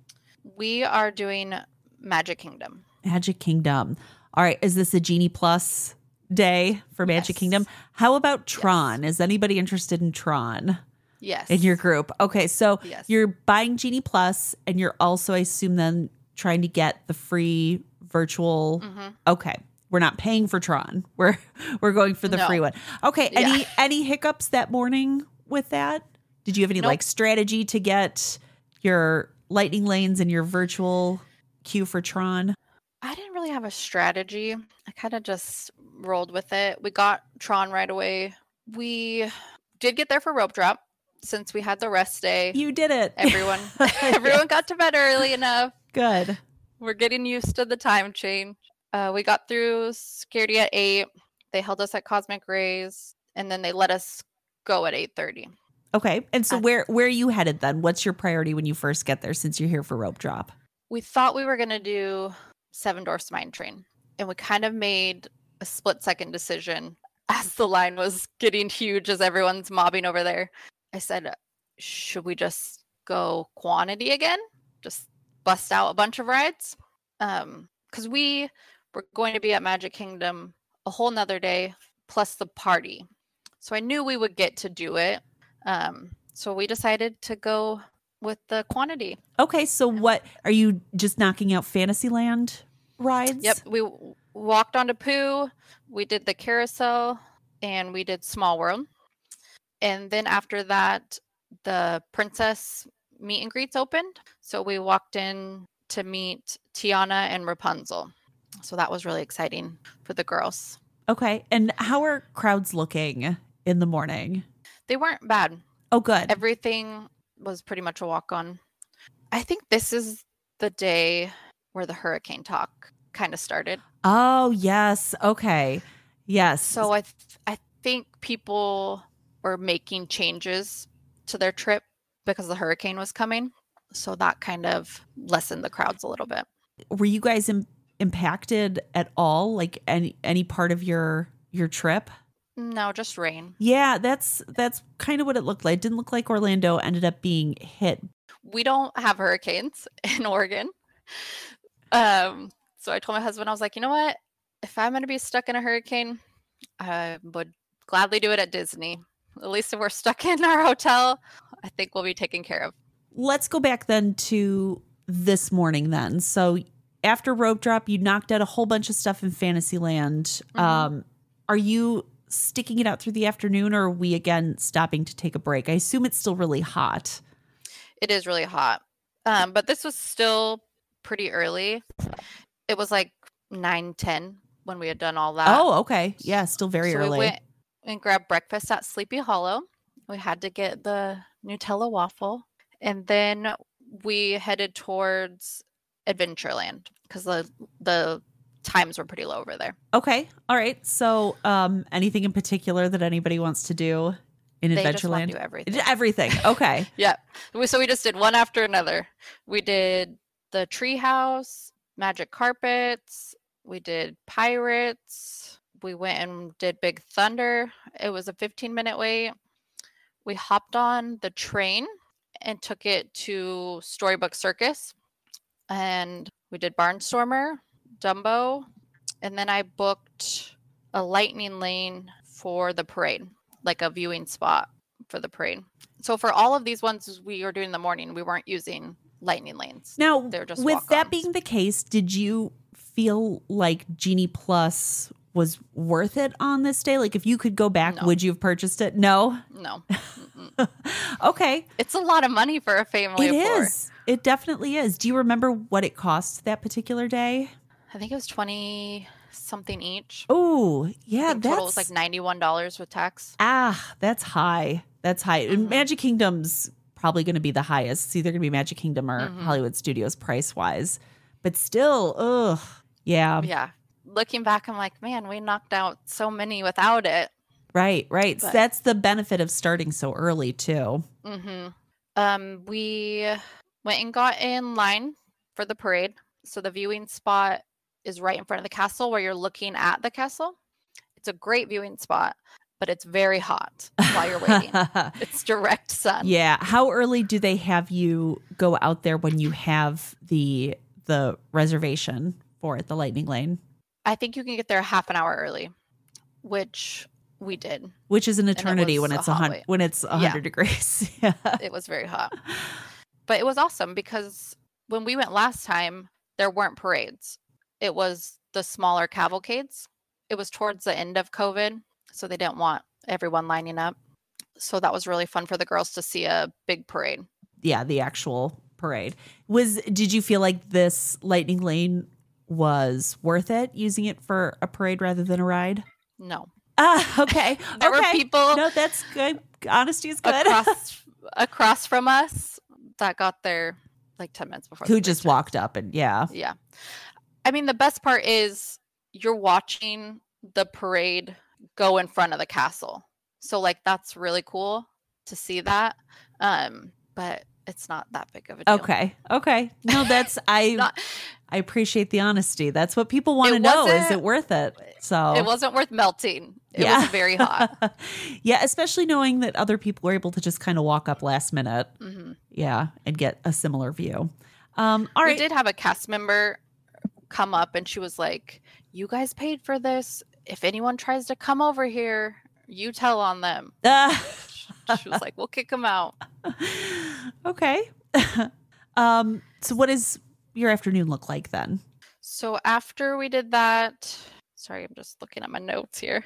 We are doing Magic Kingdom. Magic Kingdom. All right, is this a Genie Plus day for Magic Yes. Kingdom? How about Tron? Is anybody interested in Tron Yes. in your group? Okay, so Yes. you're buying Genie Plus and you're also, I assume, then trying to get the free virtual. hmm Okay. We're not paying for Tron. We're we're going for the No. free one. Okay. Yeah. Any any hiccups that morning with that? Did you have any Nope. like strategy to get your lightning lanes and your virtual queue for Tron? I didn't really have a strategy. I kind of just rolled with it. We got Tron right away. We did get there for rope drop since we had the rest day. You did it. Everyone everyone got to bed early enough. Good. We're getting used to the time change. Uh, we got through security at eight. They held us at Cosmic Rays, and then they let us go at eight thirty. Okay. And so Uh, where where are you headed then? What's your priority when you first get there since you're here for rope drop? We thought we were gonna do Seven Dwarfs Mine Train, and we kind of made a split second decision as the line was getting huge as everyone's mobbing over there. I said, should we just go quantity again? Just bust out a bunch of rides? Um, because we were going to be at Magic Kingdom a whole nother day plus the party. So I knew we would get to do it. Um, so we decided to go with the quantity. Okay, so what are you just knocking out Fantasyland rides? Yep, we walked onto Pooh, we did the carousel, and we did Small World. And then after that, the princess meet and greets opened. So we walked in to meet Tiana and Rapunzel. So that was really exciting for the girls. Okay. And how are crowds looking in the morning? They weren't bad. Oh, good. Everything was pretty much a walk on. I think this is the day where the hurricane talk kind of started. Oh, yes. Okay. Yes. So I th- I think people were making changes to their trip because the hurricane was coming. So that kind of lessened the crowds a little bit. were you guys Im- impacted at all? Like any any part of your your trip? No, just rain. Yeah, that's that's kind of what it looked like. It didn't look like Orlando ended up being hit. We don't have hurricanes in Oregon. Um, so I told my husband, I was like, you know what? If I'm going to be stuck in a hurricane, I would gladly do it at Disney. At least if we're stuck in our hotel, I think we'll be taken care of. Let's go back then to this morning then. So after rope drop, you knocked out a whole bunch of stuff in Fantasyland. Mhm. Um, are you sticking it out through the afternoon or are we again stopping to take a break? I assume it's still really hot. It is really hot. Um, but this was still pretty early. It was like 9 10 when we had done all that. oh, okay. Yeah, still very so early. we went and grabbed breakfast at Sleepy Hollow. We had to get the Nutella waffle. And then we headed towards Adventureland because the the times were pretty low over there. Okay. All right. So, um, anything in particular that anybody wants to do in They just want Adventureland? to do everything. Everything. Okay. Yeah. We, so we just did one after another. We did the treehouse, magic carpets. We did pirates. We went and did Big Thunder. It was a 15 minute wait. We hopped on the train and took it to Storybook Circus. And we did Barnstormer, Dumbo. And then I booked a lightning lane for the parade, like a viewing spot for the parade. So for all of these ones we were doing in the morning, we weren't using lightning lanes. Now, They're just with that walk-ons. being the case, did you feel like Genie Plus was worth it on this day? Like, if you could go back, No. would you have purchased it? No. No, Okay. it's a lot of money for a family It of four. is. It definitely is. Do you remember what it cost that particular day? I think it was twenty something each. Oh, yeah. That's total was like ninety one dollars with tax. ah, that's high. That's high. Mhm. Magic Kingdom's probably going to be the highest. It's either going to be Magic Kingdom or Mhm. Hollywood Studios price wise. but still, ugh. Yeah. yeah. Looking back, I'm like, man, we knocked out so many without it. Right, right. So that's the benefit of starting so early too. hmm Um, we went and got in line for the parade. So the viewing spot is right in front of the castle where you're looking at the castle. It's a great viewing spot, but it's very hot while you're waiting. it's direct sun. yeah. How early do they have you go out there when you have the the reservation for it, the lightning lane? I think you can get there half an hour early, which we did. Which is an it eternity when was a it's a wait. when it's a hundred degrees. yeah. It was very hot. But it was awesome because when we went last time, there weren't parades. It was the smaller cavalcades. It was towards the end of COVID, so they didn't want everyone lining up. So that was really fun for the girls to see a big parade. yeah, the actual parade. Was did you feel like this lightning lane was worth it using it for a parade rather than a ride? No. Ah, okay. There were okay. people No, that's good. Honesty is good. across across from us that got there like 10 minutes before. Who just walked up and yeah. Yeah. I mean, the best part is you're watching the parade go in front of the castle. So like that's really cool to see that. Um, but it's not that big of a deal. Okay. Okay. No, that's I Not, I appreciate the honesty. That's what people want to know. Is it worth it? So It wasn't worth melting. It Yeah. was very hot. yeah, especially knowing that other people were able to just kind of walk up last minute. hmm Yeah, and get a similar view. Um, all we right. did have a cast member come up and she was like, You guys paid for this. If anyone tries to come over here, you tell on them. Ah. She was like, We'll kick them out. okay. um, so what does your afternoon look like then? So after we did that, sorry, I'm just looking at my notes here.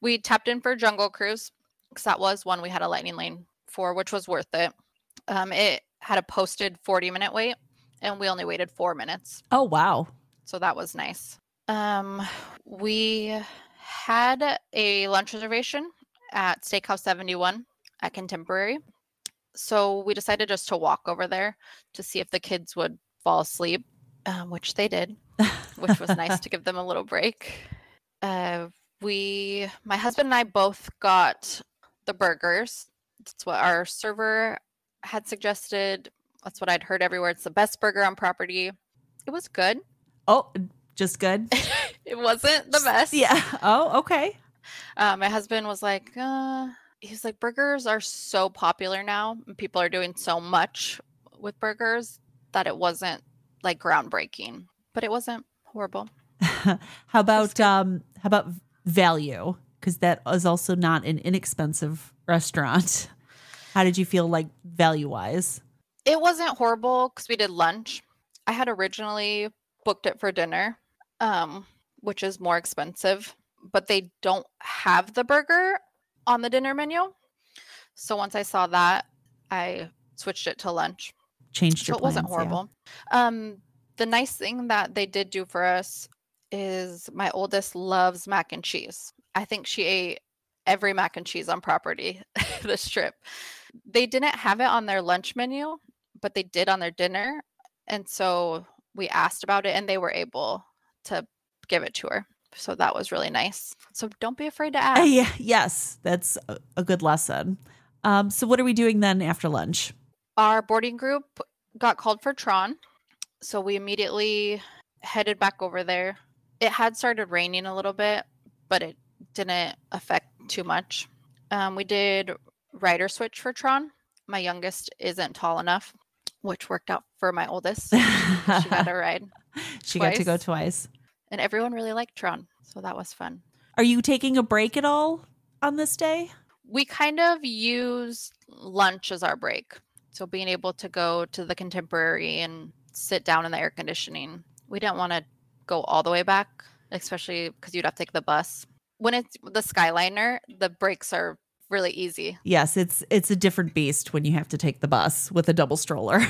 We tapped in for Jungle Cruise because that was one we had a lightning lane for, which was worth it. Um, it had a posted 40 minute wait, and we only waited four minutes, Oh wow. so that was nice. Um, we had a lunch reservation at Steakhouse 71 at Contemporary. So we decided just to walk over there to see if the kids would fall asleep, um, which they did which was nice to give them a little break. Uh, we, my husband and I both got the burgers. That's what our server had suggested. That's what I'd heard everywhere. It's the best burger on property. It was good. Oh, just good. It wasn't the best. yeah. Oh, okay. Uh, my husband was like, uh, he's like, burgers are so popular now, people are doing so much with burgers that it wasn't like groundbreaking, but it wasn't horrible. how about um how about value? Because that is also not an inexpensive restaurant. How did you feel like value wise? It wasn't horrible because we did lunch. I had originally booked it for dinner, um, which is more expensive, but they don't have the burger on the dinner menu. So once I saw that, I switched it to lunch. Changed So your it wasn't plans, yeah. horrible. Um, the nice thing that they did do for us is my oldest loves mac and cheese. I think she ate every mac and cheese on property this trip. They didn't have it on their lunch menu, but they did on their dinner. And so we asked about it and they were able to give it to her. So that was really nice. So don't be afraid to Uh, ask. yeah, yes, that's a, a good lesson. Um, so what are we doing then after lunch? our boarding group got called for Tron. So we immediately headed back over there. It had started raining a little bit, but it didn't affect too much. Um, we did rider switch for Tron. My youngest isn't tall enough, which worked out for my oldest. she got a ride, she got to go twice. twice. and everyone really liked Tron. So that was fun. Are you taking a break at all on this day? we kind of used lunch as our break. So being able to go to the contemporary and sit down in the air conditioning. We didn't want to go all the way back, especially because you'd have to take the bus. When it's the Skyliner, the brakes are really easy. Yes, it's it's a different beast when you have to take the bus with a double stroller.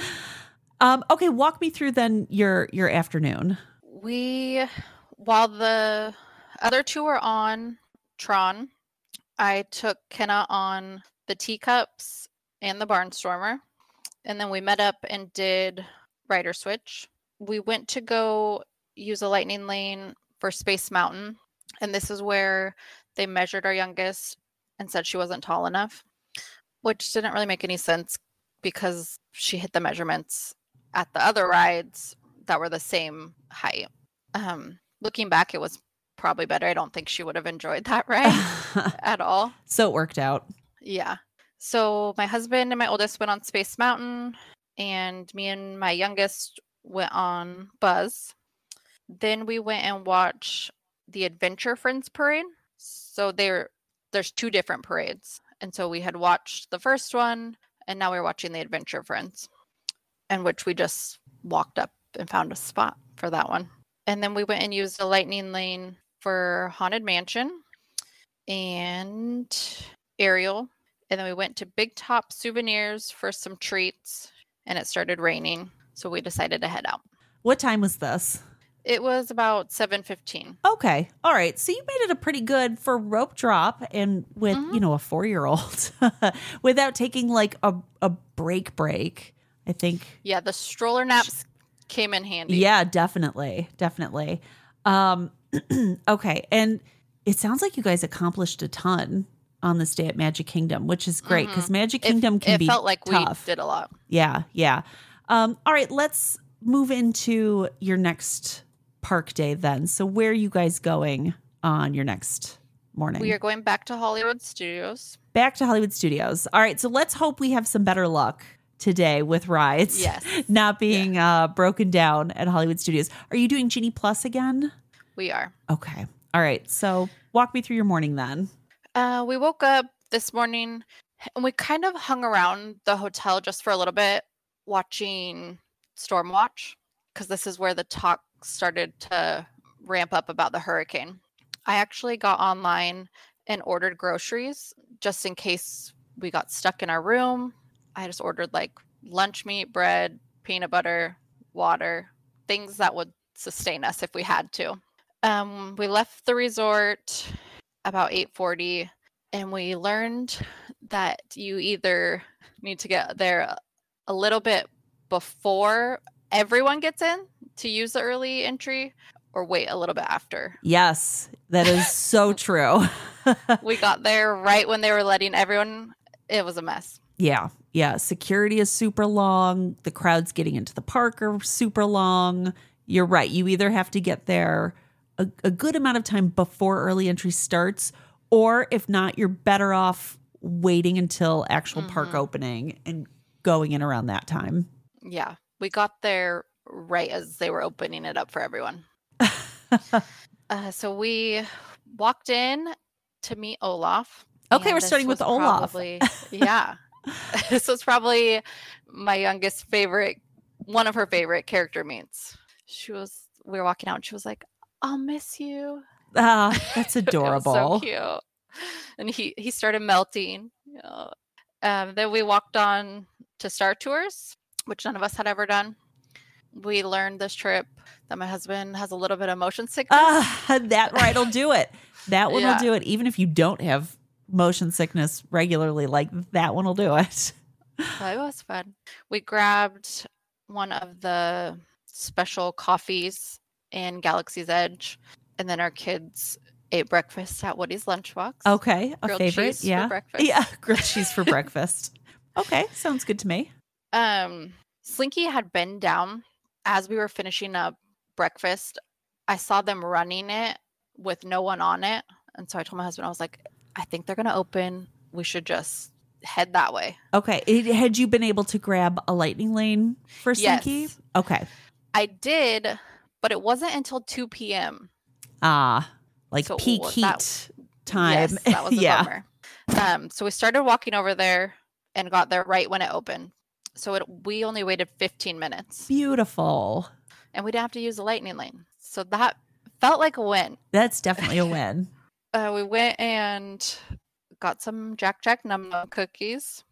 um, okay, walk me through then your your afternoon. We, while the other two were on Tron, I took Kenna on the teacups and the Barnstormer. And then we met up and did Rider Switch. we went to go use a lightning lane for Space Mountain. And this is where they measured our youngest and said she wasn't tall enough, which didn't really make any sense because she hit the measurements at the other rides that were the same height. Um, looking back, it was probably better. I don't think she would have enjoyed that ride at all. So it worked out. Yeah. So my husband and my oldest went on Space Mountain, and me and my youngest went on Buzz. Then we went and watched the Adventure Friends parade. So there, there's two different parades, and so we had watched the first one, and now we're watching the Adventure Friends, and which we just walked up and found a spot for that one. And then we went and used a lightning lane for Haunted Mansion and Ariel. And then we went to Big Top Souvenirs for some treats, and it started raining. So we decided to head out. What time was this? It was about 7:15. Okay. All right. So you made it a pretty good for rope drop and with, Mhm. you know, a 4-year-old without taking like a a break break. I think Yeah, the stroller naps came in handy. Yeah, definitely. Definitely. Um okay. And it sounds like you guys accomplished a ton on this day at Magic Kingdom, which is great because Magic It- Kingdom can it be felt like tough. we did a lot. Yeah, yeah. Um, all right, let's move into your next park day then. So where are you guys going on your next morning? We are going back to Hollywood Studios. back to Hollywood Studios. All right, so let's hope we have some better luck today with rides. Yes. Not being uh, broken down at Hollywood Studios. Are you doing Genie Plus again? We are. Okay. All right. So walk me through your morning then. Uh, we woke up this morning and we kind of hung around the hotel just for a little bit watching Stormwatch because this is where the talk started to ramp up about the hurricane. I actually got online and ordered groceries just in case we got stuck in our room. I just ordered like lunch meat, bread, peanut butter, water, things that would sustain us if we had to. Um, we left the resort about 8:40 and we learned that you either need to get there a- a little bit before everyone gets in to use the early entry or wait a little bit after. Yes, that is so true. We got there right when they were letting everyone it was a mess. Yeah. Yeah. Security is super long. The crowds getting into the park are super long. You're right. You either have to get there a, a good amount of time before early entry starts, or if not, you're better off waiting until actual park opening and going in around that time. Yeah. We got there right as they were opening it up for everyone. Uh, so we walked in to meet Olaf. Okay, we're starting with Olaf. probably- yeah. this was probably my youngest favorite, one of her favorite character meets. She was, we were walking out and she was like, I'll miss you. Ah, that's adorable. so cute. And he, he started melting. know. Um, then we walked on to Star Tours, which none of us had ever done. We learned this trip that my husband has a little bit of motion sickness. Ah, that ride will do it. That one Yeah. will do it. Even if you don't have motion sickness regularly, like that one will do it. That was fun. We grabbed one of the special coffees in Galaxy's Edge, and then our kids ate breakfast at Woody's Lunchbox. Okay, a Grilled favorite. cheese for yeah, breakfast. yeah, grilled cheese for breakfast. Okay, sounds good to me. Um, Slinky had been down as we were finishing up breakfast. I saw them running it with no one on it, and so I told my husband, I was like, I think they're gonna open. We should just head that way. Okay, it, had you been able to grab a lightning lane for Slinky? Yes. Okay, I did, but it wasn't until 2 p.m. ah, like So peak heat that- time. Yes, that was a yeah. bummer. Um, so we started walking over there and got there right when it opened. So it, we only waited 15 minutes Beautiful. and we didn't have to use the lightning lane. So that felt like a win. That's definitely a win. Uh, we went and got some Jack Jack Num Num cookies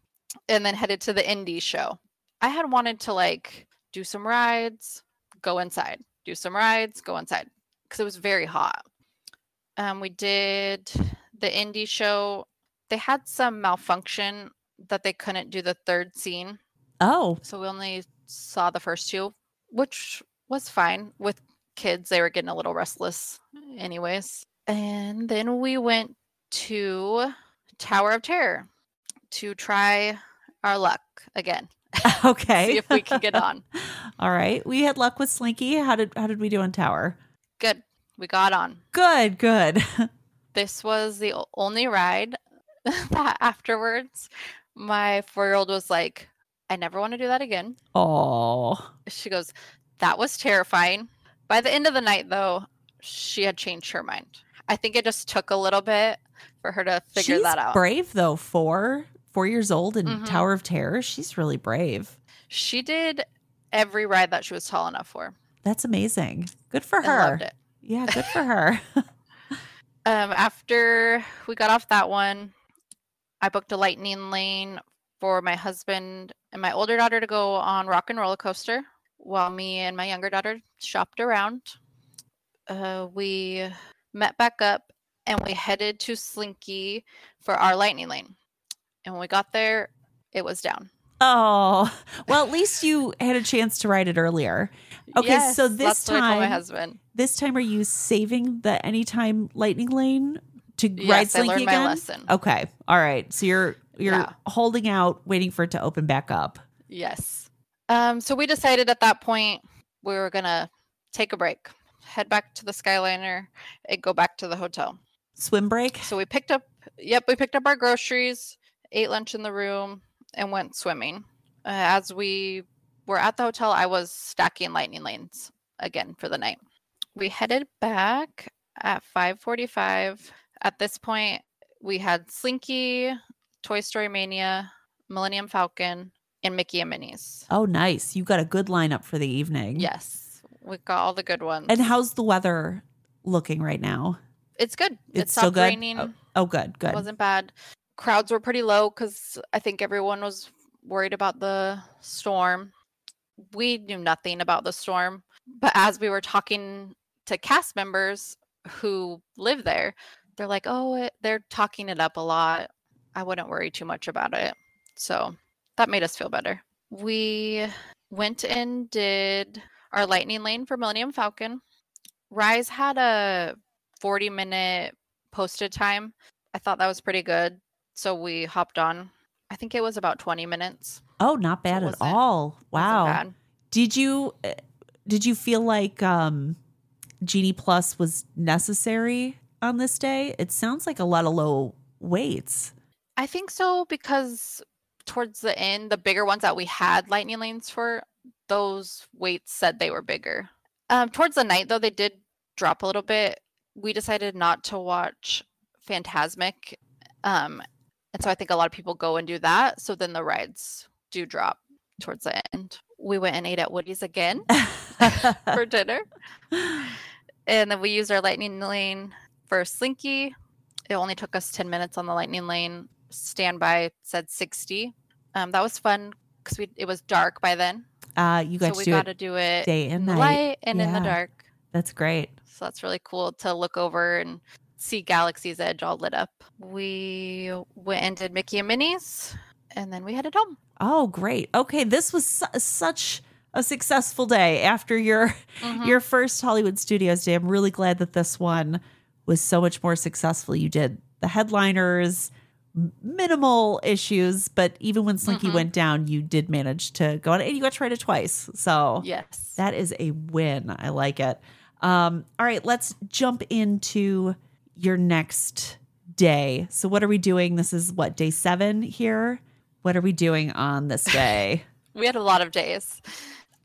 and then headed to the Indy show. I had wanted to like do some rides, go inside, do some rides, go inside because it was very hot. Um, we did the Indy show. They had some malfunction that they couldn't do the third scene, Oh, so we only saw the first two, which was fine with kids. They were getting a little restless, anyways. And then we went to Tower of Terror to try our luck again. Okay. See if we can get on. All right. We had luck with Slinky. How did how did we do on Tower? Good. We got on. Good, good. This was the only ride that afterwards my four year old was like, I never want to do that again. Oh. She goes, That was terrifying. By the end of the night, though, she had changed her mind. I think it just took a little bit for her to figure She's that out. brave though. Four, four years old in Mhm. Tower of Terror. She's really brave. She did every ride that she was tall enough for. That's amazing. Good for I her. loved it. Yeah, good for her. Um, after we got off that one, I booked a lightning lane for my husband and my older daughter to go on Rock and Roller Coaster while me and my younger daughter shopped around. Uh, we met back up and we headed to Slinky for our lightning lane. And when we got there, it was down. oh, well, at least you had a chance to ride it earlier. Okay, so this I told my husband. This time, are you saving the anytime lightning lane to ride Yes, I Slinky learned my again? lesson. Okay, all right. So you're you're Yeah. holding out, waiting for it to open back up. Yes. Um, so we decided at that point we were gonna take a break, head back to the Skyliner, and go back to the hotel. Swim break. So we picked up, yep, we picked up our groceries, ate lunch in the room, and went swimming. Uh, as we were at the hotel, I was stacking lightning lanes again for the night. We headed back at 5:45. At this point, we had Slinky, Toy Story Mania, Millennium Falcon, and Mickey and Minnie's. Oh, nice. You got a good lineup for the evening. Yes, we got all the good ones. And how's the weather looking right now? it's good. It's It still good? raining. Oh, oh, good, good. It wasn't bad. Crowds were pretty low because I think everyone was worried about the storm. We knew nothing about the storm, but as we were talking to cast members who live there, they're like, "Oh, it, they're talking it up a lot. I wouldn't worry too much about it." So that made us feel better. We went and did our lightning lane for Millennium Falcon. Rise had a 40 minute posted time. I thought that was pretty good. So we hopped on. I think it was about 20 minutes. Oh, not bad at all. Wow. Did you uh, did you feel like um Genie Plus was necessary on this day? It sounds like a lot of low weights. I think so because towards the end, the bigger ones that we had lightning lanes for, those weights said they were bigger. Um, towards the night, though, they did drop a little bit. We decided not to watch Fantasmic. Um, and so I think a lot of people go and do that. So then the rides do drop towards the end. We went and ate at Woody's again for dinner. And then we used our lightning lane for Slinky. It only took us 10 minutes on the lightning lane. Standby said 60. Um, that was fun because we it was dark by then. uh you got So we got to do it day in and night. light and in the dark. That's great. So that's really cool to look over and see Galaxy's Edge all lit up. We went and did Mickey and Minnie's and then we headed home. Oh, great. Okay, this was su- such a successful day after your Mhm. your first Hollywood Studios day. I'm really glad that this one was so much more successful. You did the headliners, minimal issues, but even when Slinky Mhm. went down, you did manage to go on it. and you got to ride it twice. So Yes. that is a win. I like it. Um, all right, let's jump into your next day. So, what are we doing? This is what, day seven here? What are we doing on this day? we had a lot of days.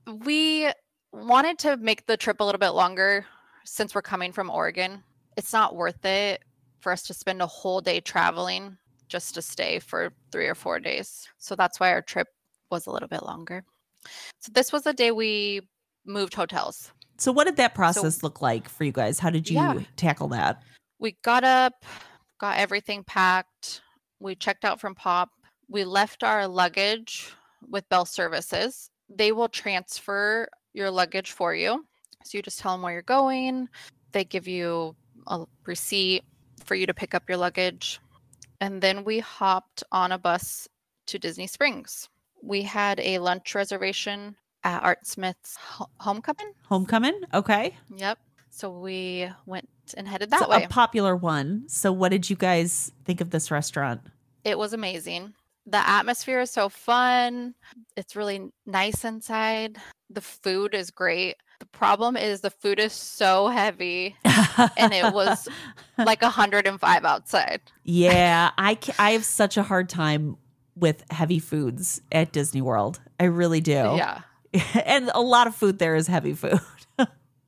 We wanted to make the trip a little bit longer since we're coming from Oregon. It's not worth it for us to spend a whole day traveling just to stay for three or four days. So that's why our trip was a little bit longer. So this was the day we moved hotels. so, what did that process look like for you guys? How did you Yeah. tackle that? We got up, got everything packed. We checked out from Pop. We left our luggage with Bell Services. They will transfer your luggage for you. So you just tell them where you're going. They give you a receipt for you to pick up your luggage. And then we hopped on a bus to Disney Springs. We had a lunch reservation at Art Smith's ho- homecoming. Homecoming. Okay. Yep. So we went and headed that so way. a popular one. So what did you guys think of this restaurant? it was amazing. The atmosphere is so fun. It's really nice inside. The food is great. The problem is the food is so heavy and it was like 105 outside. yeah, I ca- I have such a hard time with heavy foods at Disney World. I really do. Yeah. and a lot of food there is heavy food.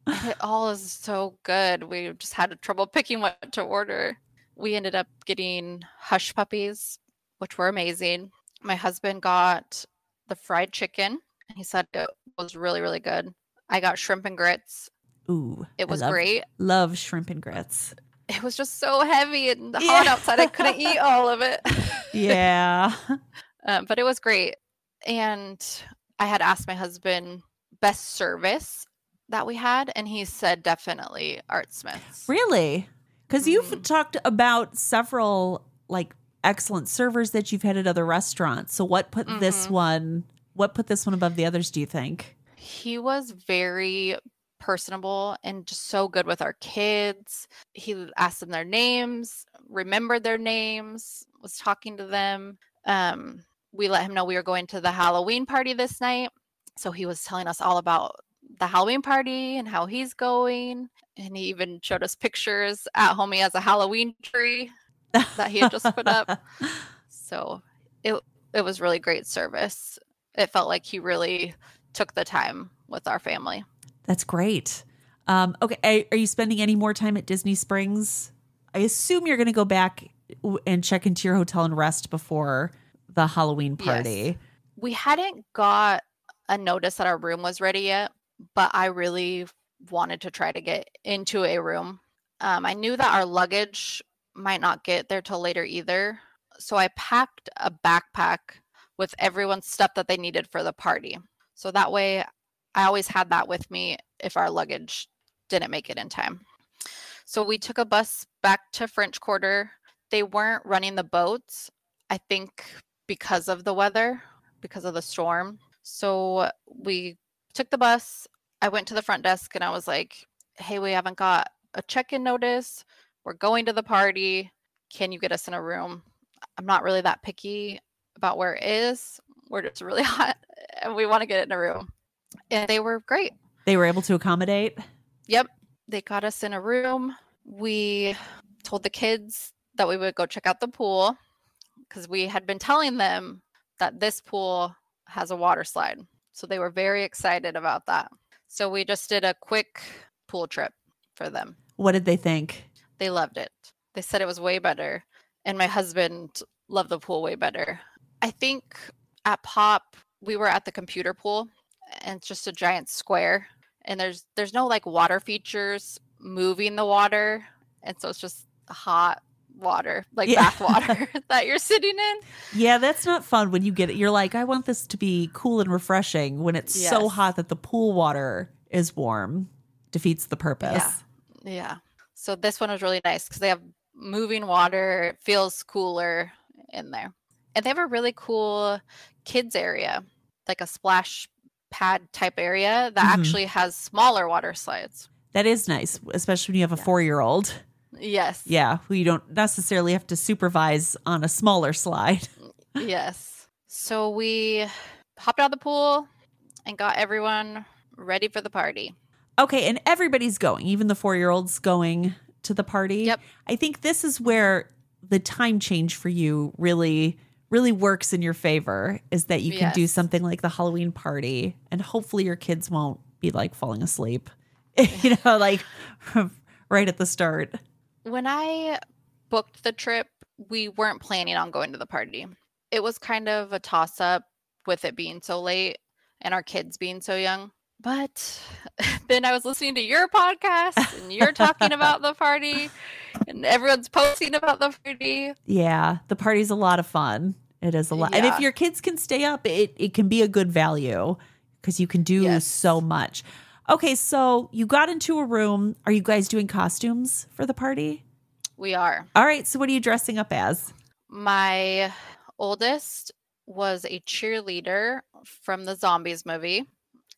It all is so good. We just had trouble picking what to order. We ended up getting hush puppies, which were amazing. My husband got the fried chicken. He said it was really, really good. I got shrimp and grits. Ooh, It I was love- great. Love shrimp and grits. It was just so heavy and hot Yeah. outside. I couldn't eat all of it. Yeah. um, but it was great. And I had asked my husband best service that we had, and he said definitely Art Smith's. Really? Because you've Mhm. talked about several like excellent servers that you've had at other restaurants. So what put this Mhm. one? What put this one above the others? Do you think? He was very personable and just so good with our kids. He asked them their names, remembered their names, was talking to them. Um, we let him know we were going to the Halloween party this night. So he was telling us all about the Halloween party and how he's going. And he even showed us pictures at home. He has a Halloween tree that he had just put up. So it it was really great service. It felt like he really took the time with our family. That's great. Um, okay, are, you spending any more time at Disney Springs? I assume you're going to go back and check into your hotel and rest before the Halloween Yes. party. We hadn't got a notice that our room was ready yet, but I really wanted to try to get into a room. Um, I knew that our luggage might not get there till later either. So I packed a backpack with everyone's stuff that they needed for the party. So that way I always had that with me if our luggage didn't make it in time. So we took a bus back to French Quarter. They weren't running the boats, I think because of the weather, because of the storm. So we took the bus. I went to the front desk and I was like, hey, we haven't got a check in notice. We're going to the party. Can you get us in a room? I'm not really that picky about where it is. We're just really hot and we want to get in a room. And they were great. They were able to accommodate. Yep. They got us in a room. We told the kids that we would go check out the pool because we had been telling them that this pool has a water slide. So they were very excited about that. So we just did a quick pool trip for them. What did they think? They loved it. They said it was way better. And my husband loved the pool way better. I think at Pop, we were at the computer pool and it's just a giant square. And there's there's no like water features moving the water. And so it's just hot water, like Yeah. bath water that you're sitting in. Yeah, that's not fun when you get it. You're like, I want this to be cool and refreshing when it's so hot that the pool water is warm. Defeats the purpose. Yeah. Yeah. So this one was really nice because they have moving water. It feels cooler in there. And they have a really cool kids area, like a splash pad type area that Mhm. actually has smaller water slides. That is nice, especially when you have a Yeah. four year old. Yes. Yeah, who you don't necessarily have to supervise on a smaller slide. yes. So we hopped out of the pool and got everyone ready for the party. Okay, and everybody's going, even the four year olds going to the party. Yep. I think this is where the time change for you really, really works in your favor is that you can do something like the Halloween party and hopefully your kids won't be like falling asleep, you know, like right at the start. When I booked the trip, we weren't planning on going to the party. It was kind of a toss up with it being so late and our kids being so young. But then I was listening to your podcast and you're talking about the party and everyone's posting about the party. Yeah, the party's a lot of fun. It is a lot. And if your kids can stay up, it, it can be a good value because you can do Yes. so much. Okay, so you got into a room. Are you guys doing costumes for the party? We are. All right, so what are you dressing up as? My oldest was a cheerleader from the Zombies movie.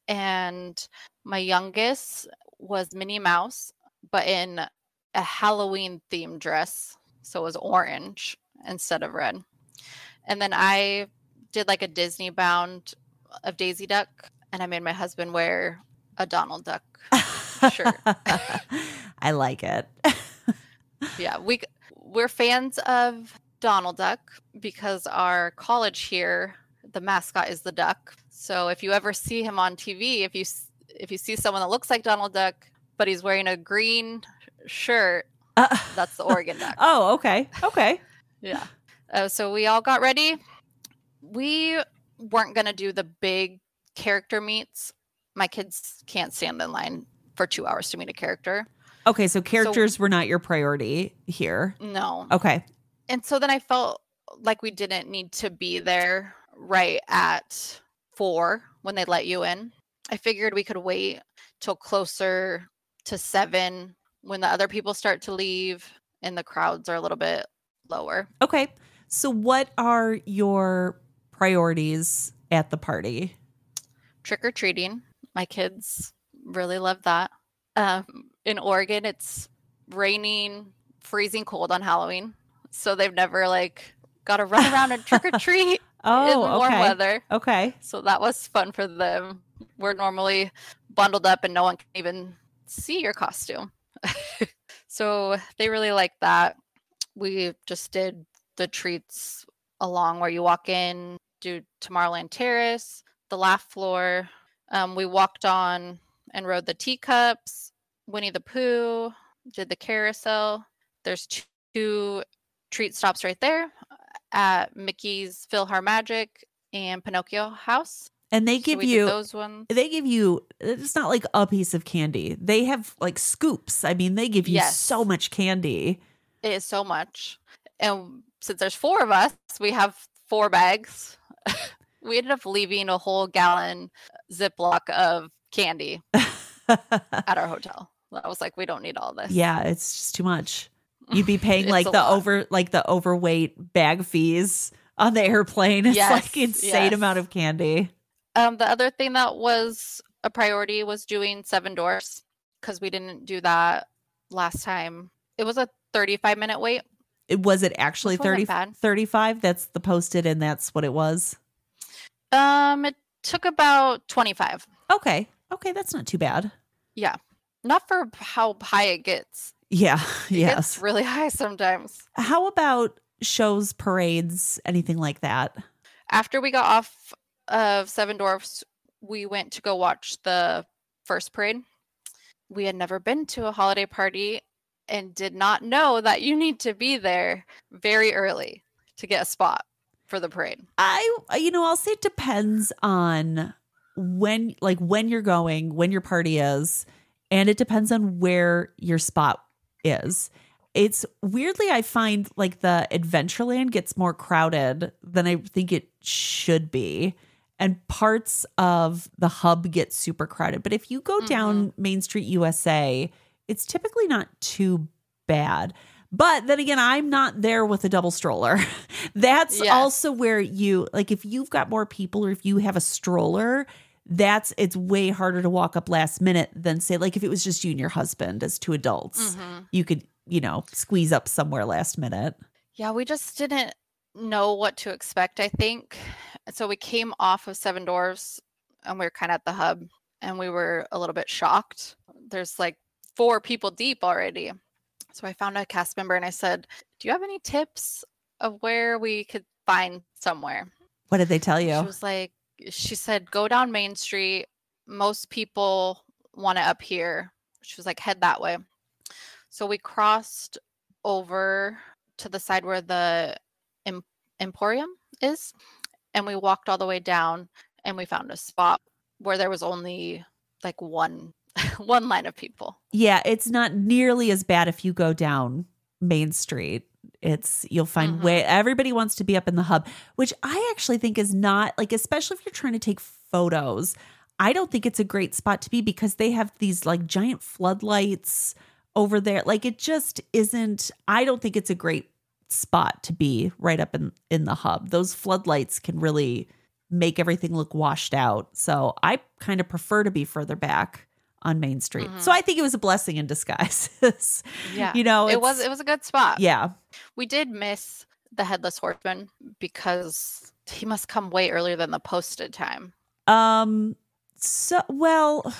and my youngest was Minnie Mouse, but in a Halloween themed dress. So it was orange instead of red. And then I did like a Disney bound of Daisy Duck, and I made my husband wear a Donald Duck shirt. I like it. yeah, we we're fans of Donald Duck because our college here, the mascot is the duck. So if you ever see him on TV, if you if you see someone that looks like Donald Duck but he's wearing a green shirt, uh, that's the Oregon Duck. Oh, okay, okay, yeah. Uh, so we all got ready. We weren't gonna do the big character meets. My kids can't stand in line for two hours to meet a character. Okay, so characters so, were not your priority here. No. Okay. And so then I felt like we didn't need to be there right at four when they let you in. I figured we could wait till closer to seven when the other people start to leave and the crowds are a little bit lower. Okay. So, what are your priorities at the party? Trick or treating. My kids really love that. Um, in Oregon, it's raining, freezing cold on Halloween. So they've never like got to run around and trick or treat oh, in warm okay. weather. Okay. So that was fun for them. We're normally bundled up and no one can even see your costume. so they really like that. We just did the treats along where you walk in, do Tomorrowland Terrace, the laugh floor. Um, we walked on and rode the teacups, Winnie the Pooh, did the carousel. There's two treat stops right there at Mickey's PhilharMagic and Pinocchio House. And they give so you those ones. They give you it's not like a piece of candy. They have like scoops. I mean, they give you yes. so much candy. It is so much. And since there's four of us, we have four bags. we ended up leaving a whole gallon Ziploc of candy at our hotel. I was like, we don't need all this. Yeah, it's just too much. You'd be paying like the lot. over like the overweight bag fees on the airplane. It's yes, like insane yes. amount of candy. Um, the other thing that was a priority was doing Seven Dwarfs because we didn't do that last time. It was a 35 minute wait. It was it actually 30, 35? That's the posted and that's what it was. Um, it took about 25. Okay. Okay, that's not too bad. Yeah. Not for how high it gets. Yeah. It yes. It's really high sometimes. How about shows, parades, anything like that? After we got off of Seven Dwarfs, we went to go watch the first parade. We had never been to a holiday party and did not know that you need to be there very early to get a spot for the parade. I you know, I'll say it depends on when like when you're going, when your party is, and it depends on where your spot is. It's weirdly I find like the Adventureland gets more crowded than I think it should be. And parts of the hub get super crowded. But if you go mm-hmm. down Main Street USA, it's typically not too bad. But then again, I'm not there with a double stroller. That's yes. also where you like if you've got more people or if you have a stroller, that's it's way harder to walk up last minute than say like if it was just you and your husband as two adults mm-hmm. you could you know squeeze up somewhere last minute yeah we just didn't know what to expect i think so we came off of seven Dwarfs and we were kind of at the hub and we were a little bit shocked there's like four people deep already so i found a cast member and i said do you have any tips of where we could find somewhere what did they tell you she was like she said, go down Main Street. Most people want it up here. She was like, head that way. So we crossed over to the side where the Emporium is, and we walked all the way down, and we found a spot where there was only like one one line of people. Yeah, it's not nearly as bad if you go down Main Street. It's you'll find mm-hmm. way everybody wants to be up in the hub, which I actually think is not like especially if you're trying to take photos. I don't think it's a great spot to be because they have these like giant floodlights over there. Like it just isn't I don't think it's a great spot to be right up in in the hub. Those floodlights can really make everything look washed out. So I kind of prefer to be further back on Main Street. Mhm. So I think it was a blessing in disguise. Yeah. you know, it was it was a good spot. yeah. We did miss the headless horseman because he must come way earlier than the posted time. Um so well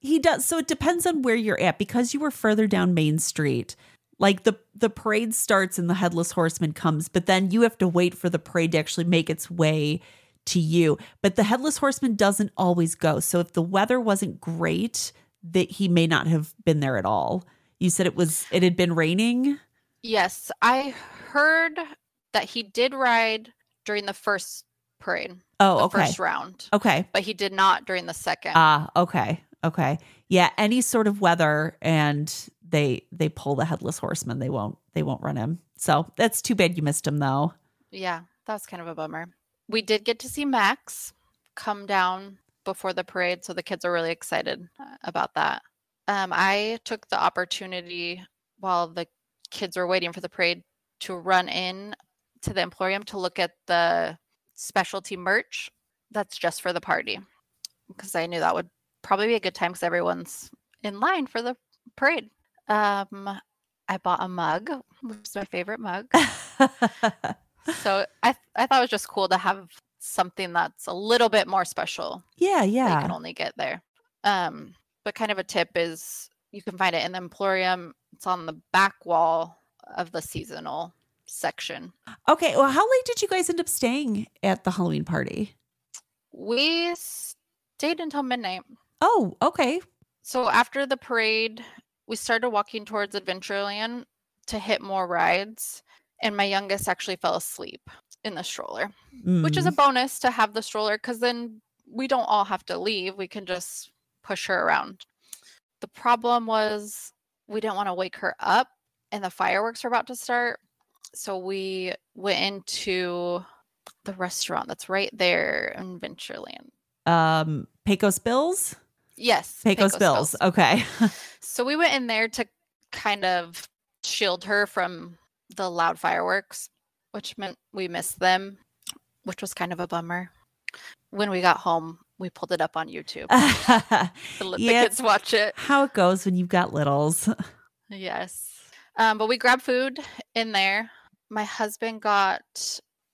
he does so it depends on where you're at because you were further down Main Street. Like the the parade starts and the headless horseman comes, but then you have to wait for the parade to actually make its way to you. But the headless horseman doesn't always go. So if the weather wasn't great, that he may not have been there at all. You said it was it had been raining? Yes, I heard that he did ride during the first parade, Oh, the okay. first round, Okay. but he did not during the second. Ah, okay. Okay. Yeah, any sort of weather and they they pull the headless horseman, they won't they won't run him. So that's too bad you missed him though. Yeah, that was kind of a bummer. We did get to see Max come down before the parade, so the kids are really excited uh, about that. Um, I took the opportunity while the kids were waiting for the parade to run in to the Emporium to look at the specialty merch that's just for the party because I knew that would probably be a good time because everyone's in line for the parade. Um, I bought a mug, which is my favorite mug so I I thought it was just cool to have something that's a little bit more special yeah, yeah. you can only get there. Um, but kind of a tip is you can find it in the Emporium. It's on the back wall of the seasonal section. Okay, well how late did you guys end up staying at the Halloween party? We stayed until midnight. Oh, okay. So after the parade, we started walking towards Adventureland to hit more rides, and my youngest actually fell asleep in the stroller. which is a Mm. bonus to have the stroller because then we don't all have to leave. We can just push her around. The problem was we didn't want to wake her up and the fireworks were about to start. So we went into the restaurant that's right there in Ventureland. um Pecos Bills? Yes. Pecos, Bills. Okay. So we went in there to kind of shield her from the loud fireworks, which meant we missed them, which was kind of a bummer. When we got home, we pulled it up on YouTube to let Yeah, the kids watch it. How it goes when you've got littles. Yes. Um, but we grabbed food in there. My husband got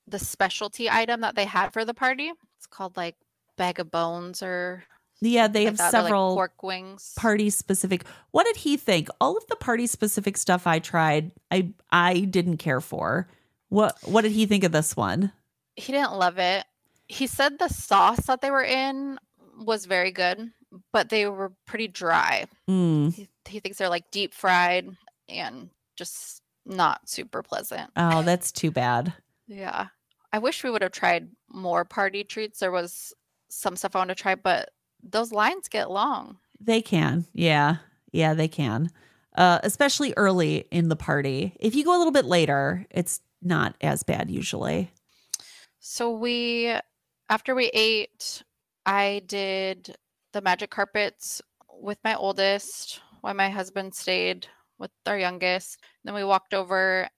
the specialty item that they had for the party. It's called like bag of bones or Yeah, they like have that. They're, like, several pork wings. party specific. What did he think? All of the party specific stuff I tried, I I didn't care for. What what did he think of this one? he didn't love it. He said the sauce that they were in was very good, but they were pretty dry. Mm. He, he thinks they're like deep fried and just not super pleasant. Oh, that's too bad. Yeah. I wish we would have tried more party treats. There was some stuff I wanted to try, but those lines get long. They can. Yeah. Yeah, they can. Uh, especially early in the party. If you go a little bit later, it's not as bad usually. So we, after we ate, I did the magic carpets with my oldest while my husband stayed with our youngest. Then we walked over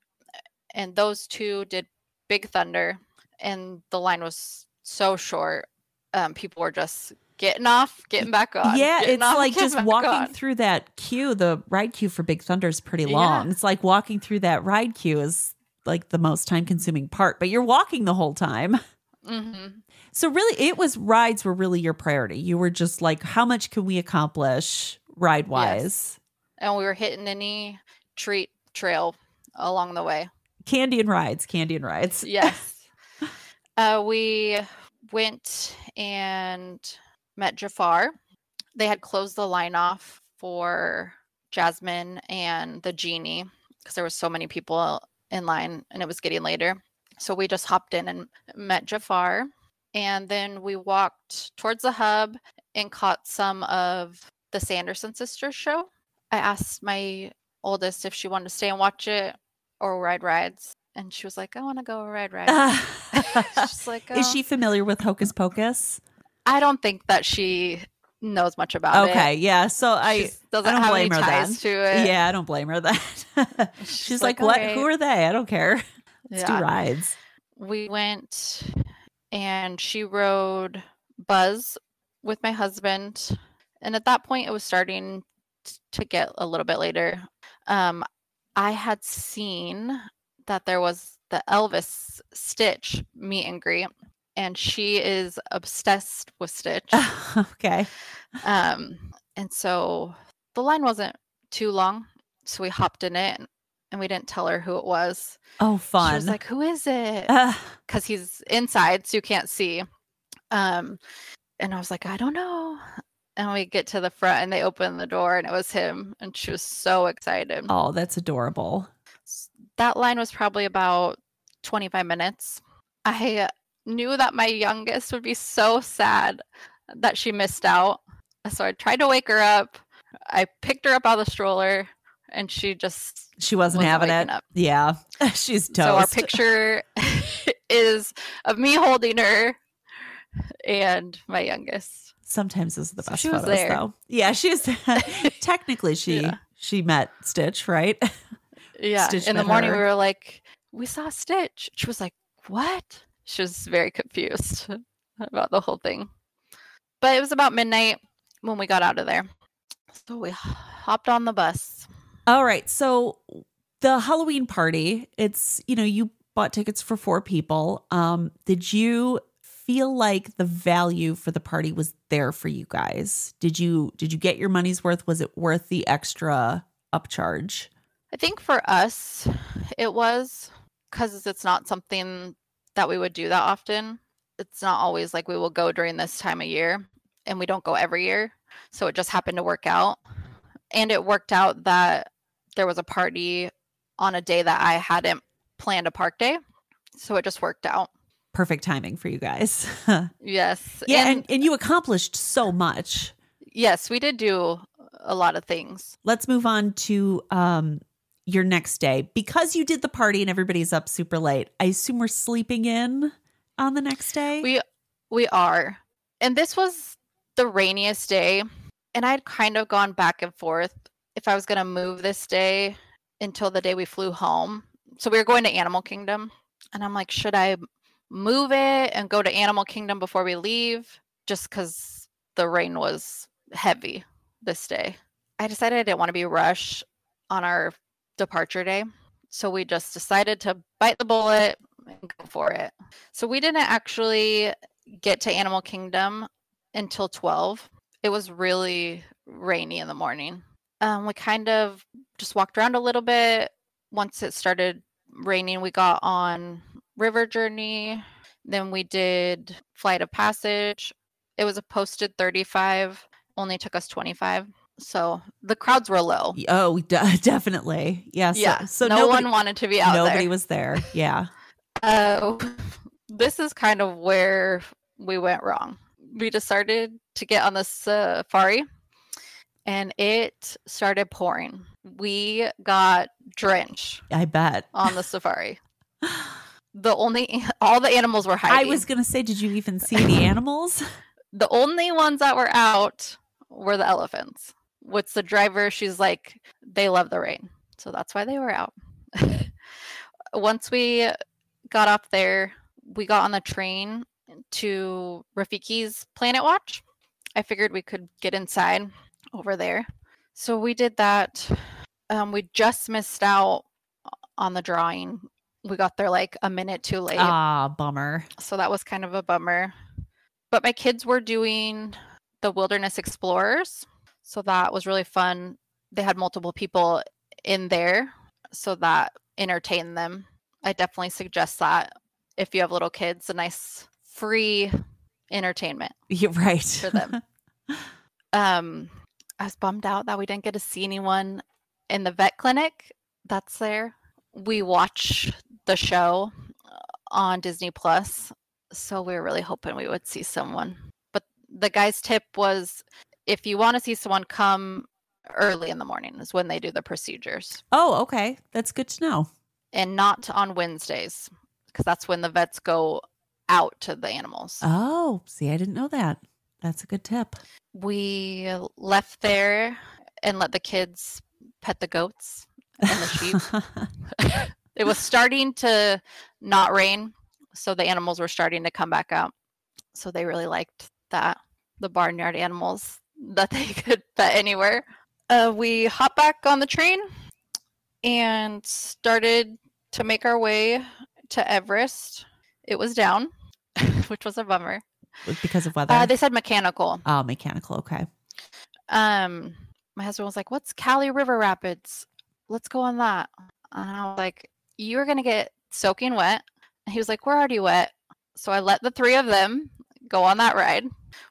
and those two did Big Thunder and the line was so short. Um, people were just getting off, getting back on. yeah, it's off, like just walking on. through that queue. The ride queue for Big Thunder is pretty Yeah. long. It's like walking through that ride queue is like the most time consuming part, but you're walking the whole time. Mhm. So really it was rides were really your priority. You were just like how much can we accomplish ride wise? And we were hitting any treat trail along the way. Candy and rides, candy and rides. Yes. uh, we went and met Jafar. They had closed the line off for Jasmine and the genie because there was so many people in line and it was getting later. So we just hopped in and met Jafar. And then we walked towards the hub and caught some of the Sanderson sisters show. I asked my oldest if she wanted to stay and watch it or ride rides. And she was like, I want to go ride rides. She's like, Is "Oh." she familiar with Hocus Pocus? I don't think that she knows much about it. Okay, yeah. So I doesn't I don't have blame any her ties then. to it. Yeah, I don't blame her that. She's, She's like, like, "What? Who are they? I don't care. Let's do rides." We went and she rode Buzz with my husband. And at that point, it was starting to get a little bit later. Um, I had seen that there was the Elvis Stitch meet and greet, and she is obsessed with Stitch. okay. Um, and so the line wasn't too long, so we hopped in it, and we didn't tell her who it was. Oh, fun. She was like, "Who is it?" Uh, Because he's inside, so you can't see. Um, and I was like, "I don't know." And we get to the front, and they open the door, and it was him, and she was so excited. oh, that's adorable. That line was probably about 25 minutes. I knew that my youngest would be so sad that she missed out. So I tried to wake her up. I picked her up out of the stroller and she just She wasn't, wasn't having it. up. Yeah. She's toast. So our picture is of me holding her and my youngest. Sometimes those are the So best she was photos, there. though. Yeah, she's technically she Yeah. she met Stitch, right? Yeah. Stitch In the morning, her. we were like, we saw Stitch. She was like, what? She was very confused about the whole thing. But it was about midnight when we got out of there. So we hopped on the bus. All right. So the Halloween party, it's, you know, you bought tickets for four people. Um, did you feel like the value for the party was there for you guys? Did you did you get your money's worth? Was it worth the extra upcharge? I think for us, it was because it's not something that we would do that often. It's not always like we will go during this time of year, and we don't go every year. So it just happened to work out. And it worked out that there was a party on a day that I hadn't planned a park day. So it just worked out. Perfect timing for you guys. Yes. yeah, And, and, and you accomplished so much. yes, we did do a lot of things. let's move on to um your next day because you did the party and everybody's up super late i assume we're sleeping in on the next day We we are. And this was the rainiest day. And I'd kind of gone back and forth if I was going to move this day until the day we flew home. So we were going to Animal Kingdom. And I'm like, should I move it and go to Animal Kingdom before we leave? Just because the rain was heavy this day. I decided I didn't want to be rushed on our departure day. So we just decided to bite the bullet and go for it. So we didn't actually get to Animal Kingdom until 12. It was really rainy in the morning. Um, we kind of just walked around a little bit. Once it started raining, we got on River Journey. Then we did Flight of Passage. It was a posted 35, only took us 25. So the crowds were low. oh de- definitely yeah so, yeah. so no nobody, one wanted to be out nobody there. was there yeah Uh, this is kind of where we went wrong. We decided to get on the safari and it started pouring. We got drenched i bet on the safari. The only, all the animals were hiding. i was gonna say did you even see the animals the only ones that were out were the elephants. What's the driver? She's like, they love the rain. So that's why they were out. Once we got off there, we got on the train to Rafiki's Planet Watch. I figured we could get inside over there. So we did that. Um, we just missed out on the drawing. We got there like a minute too late ah bummer so that was kind of a bummer. But my kids were doing the Wilderness Explorers, so that was really fun. They had multiple people in there, so that entertained them. I definitely suggest that if you have little kids, a nice free entertainment you're right for them. um, I was bummed out that we didn't get to see anyone in the vet clinic that's there. We watch the show uh, on Disney Plus, so we were really hoping we would see someone. But the guy's tip was if you want to see someone, come early in the morning is when they do the procedures, oh okay that's good to know and not on Wednesdays because that's when the vets go out to the animals. oh see i didn't know that that's a good tip we left there and let the kids pet the goats and the sheep. it was starting to not rain, So the animals were starting to come back out. So they really liked that the barnyard animals that they could pet anywhere. Uh, we hopped back on the train and started to make our way to Everest. It was down, which was a bummer. Because of weather? Uh, they said mechanical. oh, mechanical. Okay. Um, my husband was like, "What's Cali River Rapids? Let's go on that." And I was like, "You're gonna get soaking wet." And he was like, "We're already wet." So I let the three of them go on that ride.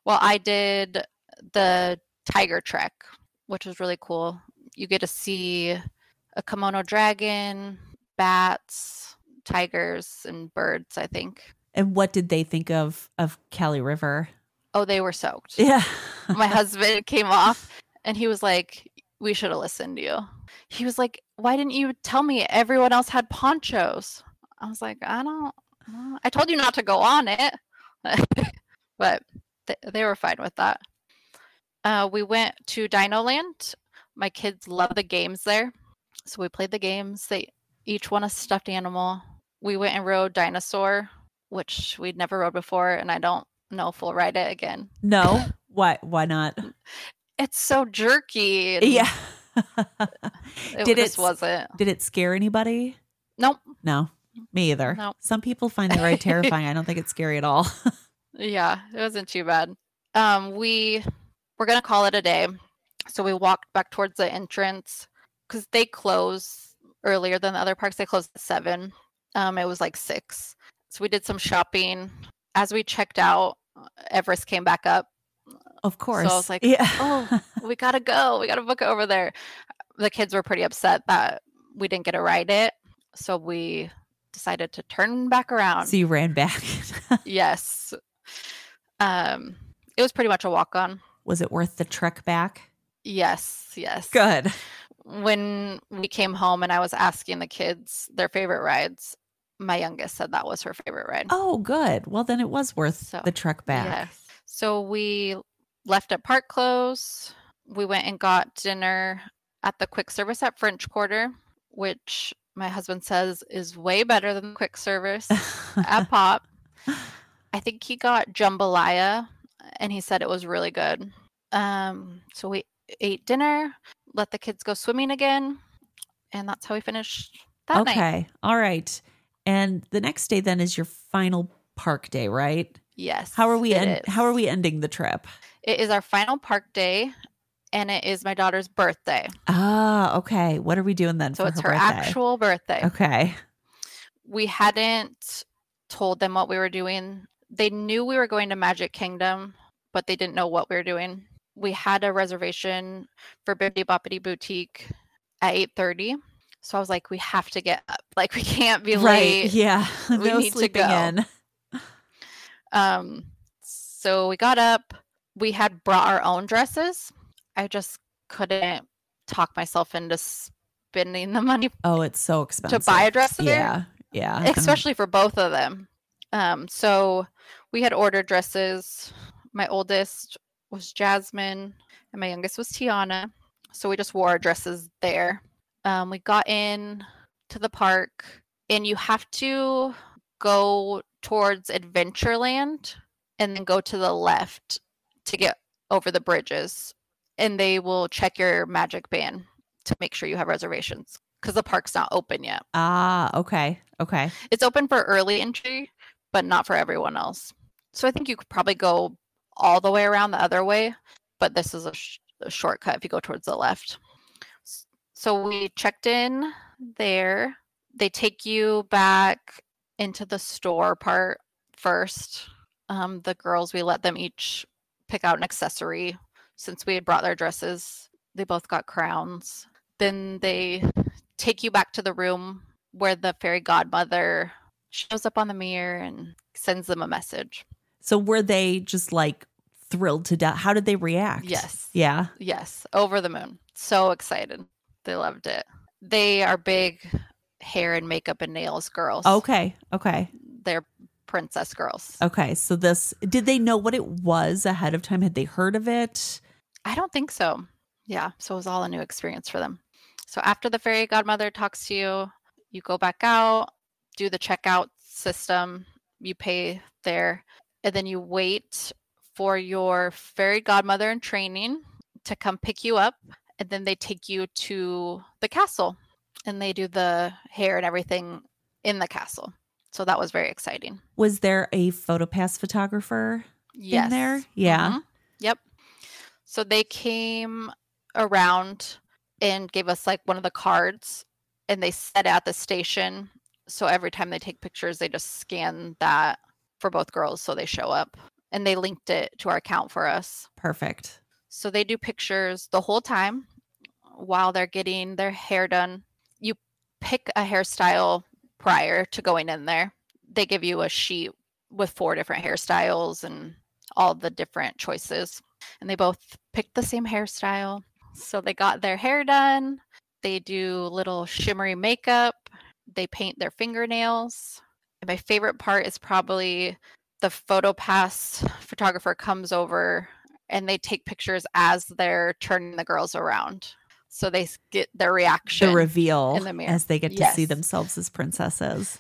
Well, I did the tiger trek, which was really cool. You get to see a kimono dragon, bats, tigers, and birds. I think. And what did they think of of Cali River? Oh, they were soaked. Yeah. my husband came off and he was like, We should have listened to you. He was like, Why didn't you tell me everyone else had ponchos? I was like, I don't, I told you not to go on it. but th- they were fine with that. Uh, we went to Dino Land. My kids love the games there. So we played the games. They each won a stuffed animal. We went and rode Dinosaur, which we'd never rode before, and I don't know if we'll ride it again. No. Why? Why not? It's so jerky. Yeah. It Did just it- wasn't. Did it scare anybody? Nope. No. Me either. Nope. Some people find the ride terrifying. I don't think it's scary at all. Yeah, it wasn't too bad. Um, we we're gonna call it a day. So we walked back towards the entrance because they close earlier than the other parks. They close at seven. Um, it was like six. So we did some shopping. As we checked out, Everest came back up. of course. I was like, yeah. Oh, we gotta go. We gotta book it over there. The kids were pretty upset that we didn't get to ride it, so we decided to turn back around. so you ran back. yes. Um, it was pretty much a walk on. Was it worth the trek back? Yes, yes. Good. When we came home and I was asking the kids their favorite rides, my youngest said that was her favorite ride. Oh, good. Well, then it was worth So, the trek back. Yes. So we left at park close. We went and got dinner at the quick service at French Quarter, which my husband says is way better than the quick service at Pop. I think he got jambalaya and he said it was really good. Um, so we ate dinner, let the kids go swimming again, and that's how we finished that night. okay. All right. And the next day then is your final park day, right? Yes. How are we end- how are we ending the trip? It is our final park day and it is my daughter's birthday. Ah, okay. What are we doing then So it's her, her birthday? actual birthday. Okay. We hadn't told them what we were doing. They knew we were going to Magic Kingdom, but they didn't know what we were doing. We had a reservation for Bibbidi Bobbidi Boutique at 8:30. So I was like, we have to get up. Like we can't be Right. late. Yeah. We no need to go. in. Um, so we got up. We had brought our own dresses. I just couldn't talk myself into spending the money Oh, it's so expensive. to buy a dress there. Yeah. Yeah. Especially for both of them. Um, so we had ordered dresses. My oldest was Jasmine, and my youngest was Tiana. So we just wore our dresses there. Um, we got in to the park, and you have to go towards Adventureland and then go to the left to get over the bridges. And they will check your magic band to make sure you have reservations because the park's not open yet. Ah, okay. Okay. It's open for early entry, but not for everyone else. So I think you could probably go all the way around the other way, but this is a, sh- a shortcut if you go towards the left. So we checked in there. They take you back into the store part first. Um, the girls, we let them each pick out an accessory since we had brought their dresses. They both got crowns. Then they take you back to the room where the fairy godmother shows up on the mirror and sends them a message. So were they just like thrilled to death? How did they react? Yes. Yeah. Yes, over the moon. So excited. They loved it. They are big hair and makeup and nails girls. Okay. Okay. They're princess girls. Okay. So this did they know what it was ahead of time? Had they heard of it? I don't think so. Yeah, so it was all a new experience for them. So after the fairy godmother talks to you, you go back out, do the checkout system, You pay there, and then you wait for your fairy godmother in training to come pick you up, and then they take you to the castle, and they do the hair and everything in the castle. So that was very exciting. Was there a photopass photographer Yes. in there? Yeah. Mhm. Yep. So they came around and gave us like one of the cards and they set at the station. So every time they take pictures, they just scan that for both girls so they show up. And they linked it to our account for us. Perfect. So they do pictures the whole time while they're getting their hair done. You pick a hairstyle prior to going in there. They give you a sheet with four different hairstyles and all the different choices. And they both picked the same hairstyle. So they got their hair done. They do little shimmery makeup. They paint their fingernails. And my favorite part is probably the photo pass photographer comes over and they take pictures as they're turning the girls around. So they get their reaction. The reveal in the mirror. as they get to see themselves as princesses.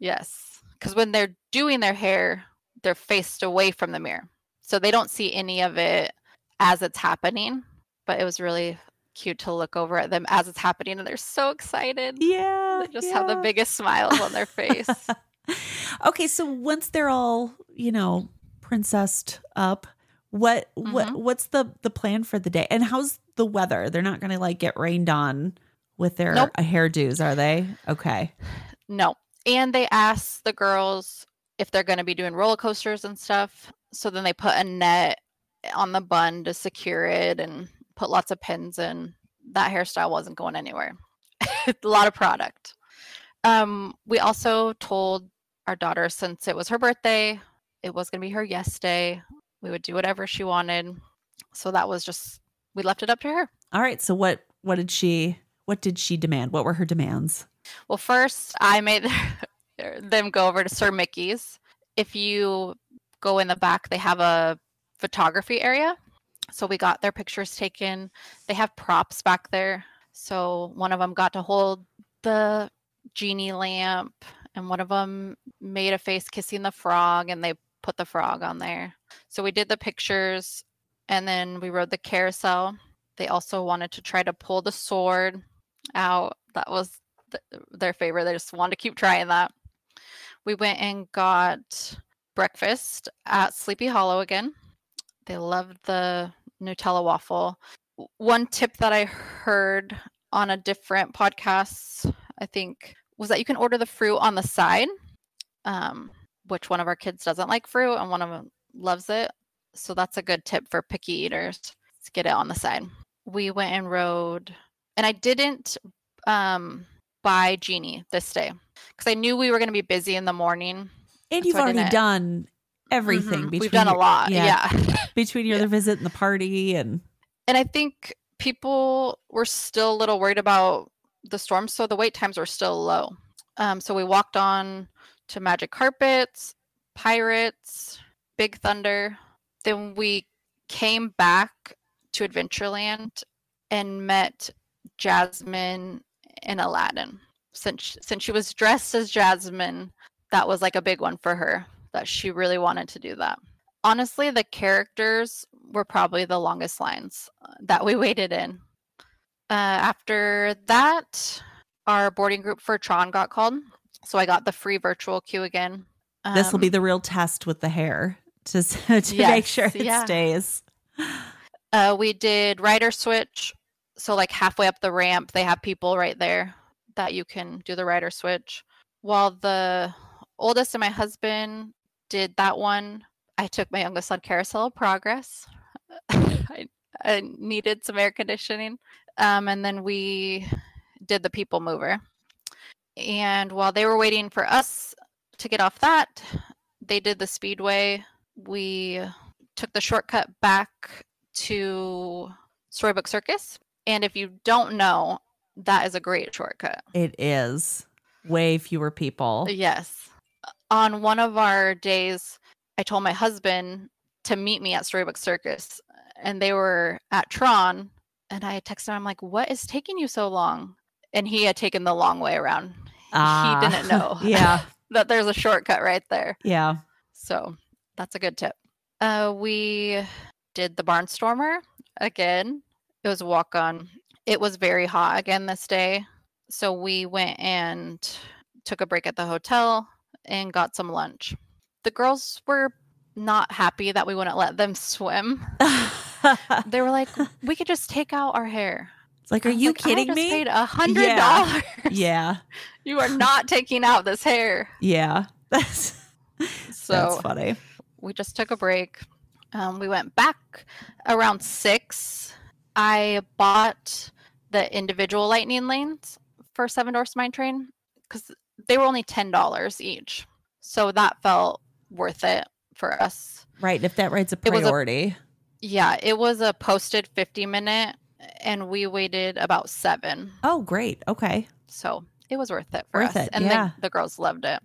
yes. Because when they're doing their hair, they're faced away from the mirror. So they don't see any of it as it's happening. But it was really cute to look over at them as it's happening and they're so excited. Yeah. They just have the biggest smiles on their face. okay, so once they're all, you know, princessed up, what what Mhm. what's the the plan for the day? And how's the weather? They're not going to like get rained on with their Nope. hairdos, are they? Okay. No. And they ask the girls if they're going to be doing roller coasters and stuff. So then they put a net on the bun to secure it and put lots of pins in. That hairstyle wasn't going anywhere. a lot of product. Um, we also told our daughter since it was her birthday, it was going to be her yes day. We would do whatever she wanted. So that was just we left it up to her. All right. So what what did she what did she demand? What were her demands? Well, first, I made them go over to Sir Mickey's. If you go in the back, they have a photography area. So we got their pictures taken. They have props back there. So one of them got to hold the genie lamp, and one of them made a face kissing the frog, and they put the frog on there. So we did the pictures, and then we rode the carousel. They also wanted to try to pull the sword out. That was th- their favorite. They just wanted to keep trying that. We went and got breakfast at Sleepy Hollow again. They loved the Nutella waffle. One tip that I heard on a different podcast, I think, was that you can order the fruit on the side, um, which one of our kids doesn't like fruit and one of them loves it. So that's a good tip for picky eaters to get it on the side. We went and rode, and I didn't um, buy Genie this day because I knew we were going to be busy in the morning. And you've already done everything. Mhm. Between We've done a your- lot. Yeah. between your Yeah. other visit and the party and And I think people were still a little worried about the storm, so the wait times were still low. Um, so we walked on to Magic Carpets, Pirates, Big Thunder. Then we came back to Adventureland and met Jasmine and Aladdin. Since since she was dressed as Jasmine, that was like a big one for her that she really wanted to do that. Honestly, the characters were probably the longest lines uh, that we waited in. Uh, after that, our boarding group for Tron got called, so I got the free virtual queue again. this will be Um, the real test with the hair to to make sure it yeah. stays. Uh, we did rider switch. So, like halfway up the ramp, they have people right there that you can do the rider switch. While the oldest and my husband did that one, I took my youngest on Carousel Progress. I, I needed some air conditioning. Um, and then we did the people mover. And while they were waiting for us to get off that, they did the speedway. We took the shortcut back to Storybook Circus. And if you don't know, that is a great shortcut. It is way fewer people. Yes. On one of our days, I told my husband to meet me at Storybook Circus, and they were at Tron. And I texted him, I'm like, what is taking you so long? And he had taken the long way around. Ah, he didn't know. yeah, that there's a shortcut right there. Yeah. So that's a good tip. Uh, we did the Barnstormer again. It was a walk on. It was very hot again this day. So we went and took a break at the hotel and got some lunch. The girls were not happy that we wouldn't let them swim. They were like, we could just take out our hair. It's like, are you like, kidding me? paid a hundred dollars. yeah. You are not taking out this hair. Yeah. That's So that's funny. we just took a break. Um, we went back around six. I bought the individual lightning lanes for Seven Dwarfs Mine Train because they were only ten dollars each, so that felt worth it for us. Right. If that ride's a It was a- priority. Yeah, it was a posted fifty minute, and we waited about seven, oh, great. Okay. so it was worth it for Worth us. it, and yeah. the, the girls loved it.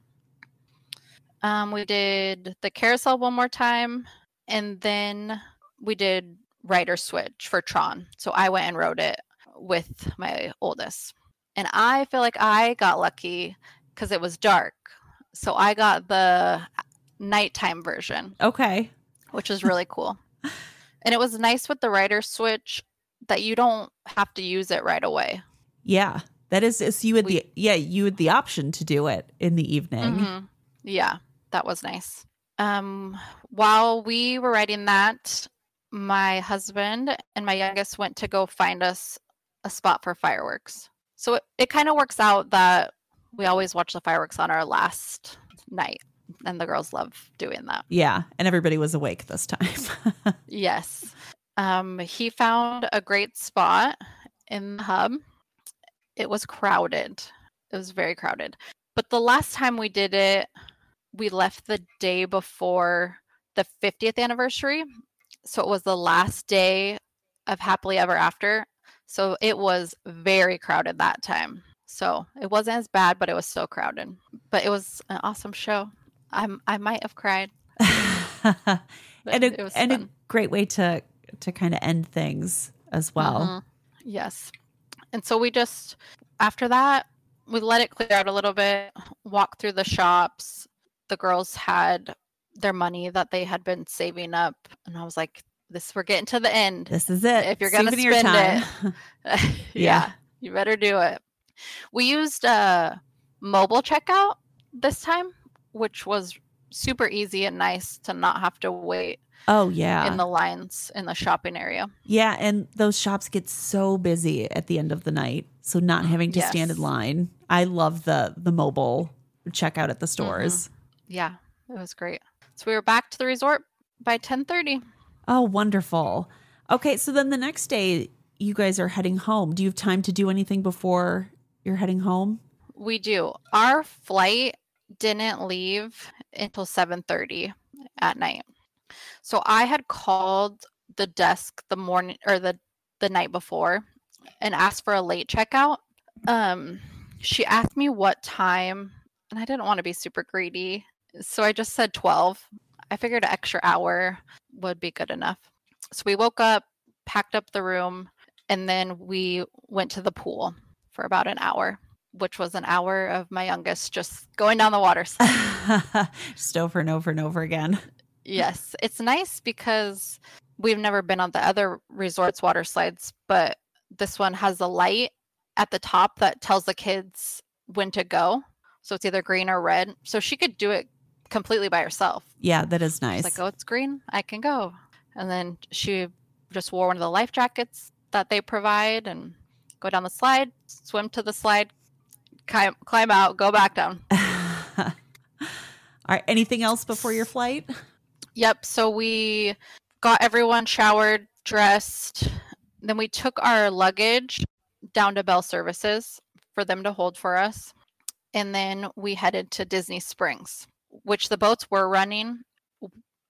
Um, we did the carousel one more time, and then we did rider switch for Tron. So I went and rode it with my oldest, and I feel like I got lucky because it was dark. So I got the nighttime version, Okay. which is really cool. And it was nice with the rider switch that you don't have to use it right away. Yeah. That is so you had We- the yeah, you had the option to do it in the evening. Mhm. Yeah, that was nice. Um, while we were writing that, my husband and my youngest went to go find us a spot for fireworks. So it, it kind of works out that we always watch the fireworks on our last night, and the girls love doing that. Yeah. And everybody was awake this time. Yes. Um, he found a great spot in the hub. It was crowded. It was very crowded. But the last time we did it, we left the day before the 50th anniversary. So it was the last day of Happily Ever After. So it was very crowded that time. So it wasn't as bad, but it was so crowded. But it was an awesome show. I'm I might have cried. and it a, was and a great way to to kind of end things as well. Mhm. Yes. And so we just, after that, we let it clear out a little bit, walk through the shops. The girls had their money that they had been saving up. And I was like, this, we're getting to the end. This is it. If you're gonna Souvenir spend time. yeah, Yeah. you better do it. We used a mobile checkout this time, which was super easy and nice to not have to wait Oh yeah. in the lines in the shopping area. yeah, and those shops get so busy at the end of the night. So not having to stand in line. I love the the mobile checkout at the Mm-hmm. stores. Yeah, it was great. So we were back to the resort by 10:30. Oh, wonderful. Okay, so then the next day you guys are heading home. Do you have time to do anything before you're heading home? We do. Our flight didn't leave until 7:30 at night. So I had called the desk the morning or the the night before and asked for a late checkout. Um she asked me what time and I didn't want to be super greedy. So I just said 12. I figured an extra hour would be good enough. So we woke up, packed up the room, and then we went to the pool for about an hour, which was an hour of my youngest just going down the water slide. Just over and over and over again. yes, it's nice because we've never been on the other resorts water slides, but this one has a light at the top that tells the kids when to go. So it's either green or red. So she could do it completely by herself. Yeah, that is She's nice. like, oh, it's green. I can go. And then she just wore one of the life jackets that they provide and go down the slide, swim to the slide, climb, climb out, go back down. All right. Anything else before your flight? Yep. So we got everyone showered, dressed. Then we took our luggage down to Bell Services for them to hold for us. And then we headed to Disney Springs, which the boats were running,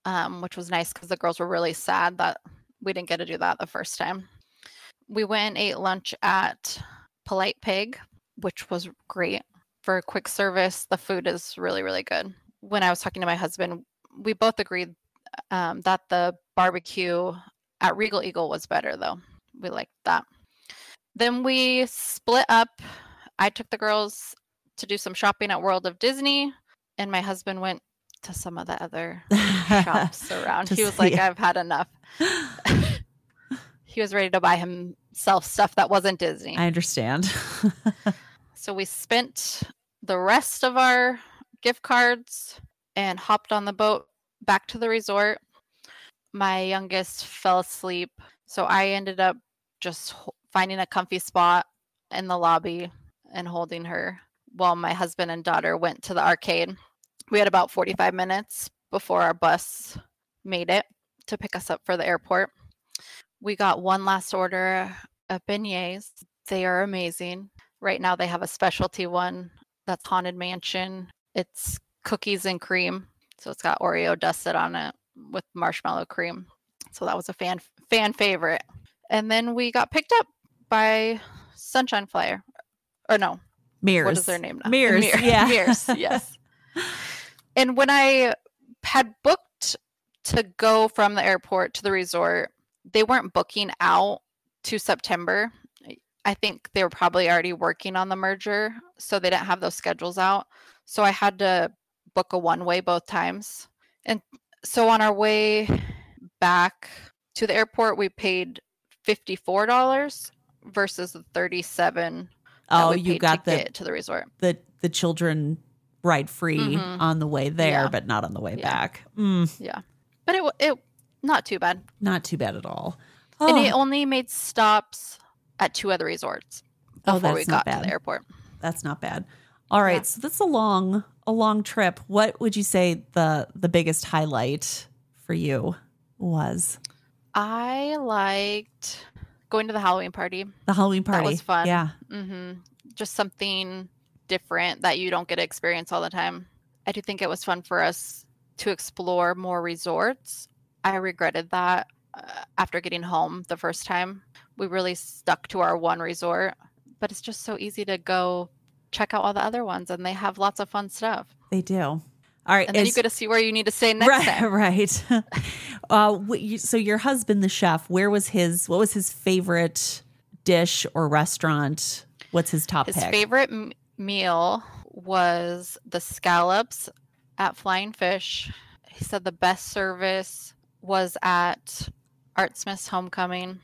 um, which was nice because the girls were really sad that we didn't get to do that the first time. We went and ate lunch at Polite Pig, which was great for a quick service. The food is really, really good. When I was talking to my husband, we both agreed um, that the barbecue at Regal Eagle was better, though. We liked that. Then we split up. I took the girls to do some shopping at World of Disney. and my husband went to some of the other shops around. He was like. I've had enough. he was ready to buy himself stuff that wasn't Disney. I understand. So we spent the rest of our gift cards and hopped on the boat back to the resort. My youngest fell asleep, so I ended up just finding a comfy spot in the lobby and holding her while my husband and daughter went to the arcade. We had about 45 minutes before our bus made it to pick us up for the airport. We got one last order of beignets. They are amazing. Right now, they have a specialty one that's Haunted Mansion. It's cookies and cream. So it's got Oreo dusted on it with marshmallow cream. So that was a fan fan favorite. And then we got picked up by Sunshine Flyer. Or no, Mears. what is their name now? Mears. Mir- Yeah. Mears, yes. And when I had booked to go from the airport to the resort, they weren't booking out to September. I think they were probably already working on the merger, so they didn't have those schedules out. So I had to book a one way both times. And so on our way back to the airport, we paid $54 versus the 37 that oh, you got to the, to the resort. the the children ride free Mhm. on the way there, Yeah. but not on the way Yeah. back. Mm, Yeah. But it it not too bad. not too bad at all. And Oh, it only made stops at two other resorts Oh, before we that's not got to the airport. that's not bad. All right, Yeah. so that's a long a long trip. What would you say the the biggest highlight for you was? I liked going to the Halloween party. The Halloween party. That was fun. Yeah. mm-hmm. Just something different that you don't get to experience all the time. I do think it was fun for us to explore more resorts. I regretted that uh, after getting home the first time. We really stuck to our one resort, but it's just so easy to go check out all the other ones, and they have lots of fun stuff. They do. All right. And then you get to see where you need to stay next right, time. right. uh, you, so your husband, the chef, where was his? What was his favorite dish or restaurant? What's his top His pick? favorite m- meal was the scallops at Flying Fish. He said the best service was at Art Smith's Homecoming.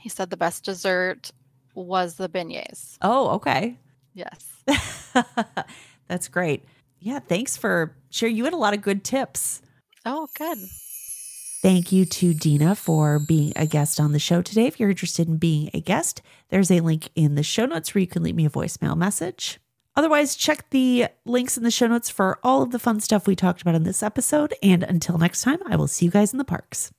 He said the best dessert was the beignets. oh, okay. Yes. That's great. Yeah, thanks for sharing. You had a lot of good tips. Oh, good. Thank you to Deena for being a guest on the show today. If you're interested in being a guest, there's a link in the show notes where you can leave me a voicemail message. Otherwise, check the links in the show notes for all of the fun stuff we talked about in this episode. And until next time, I will see you guys in the parks.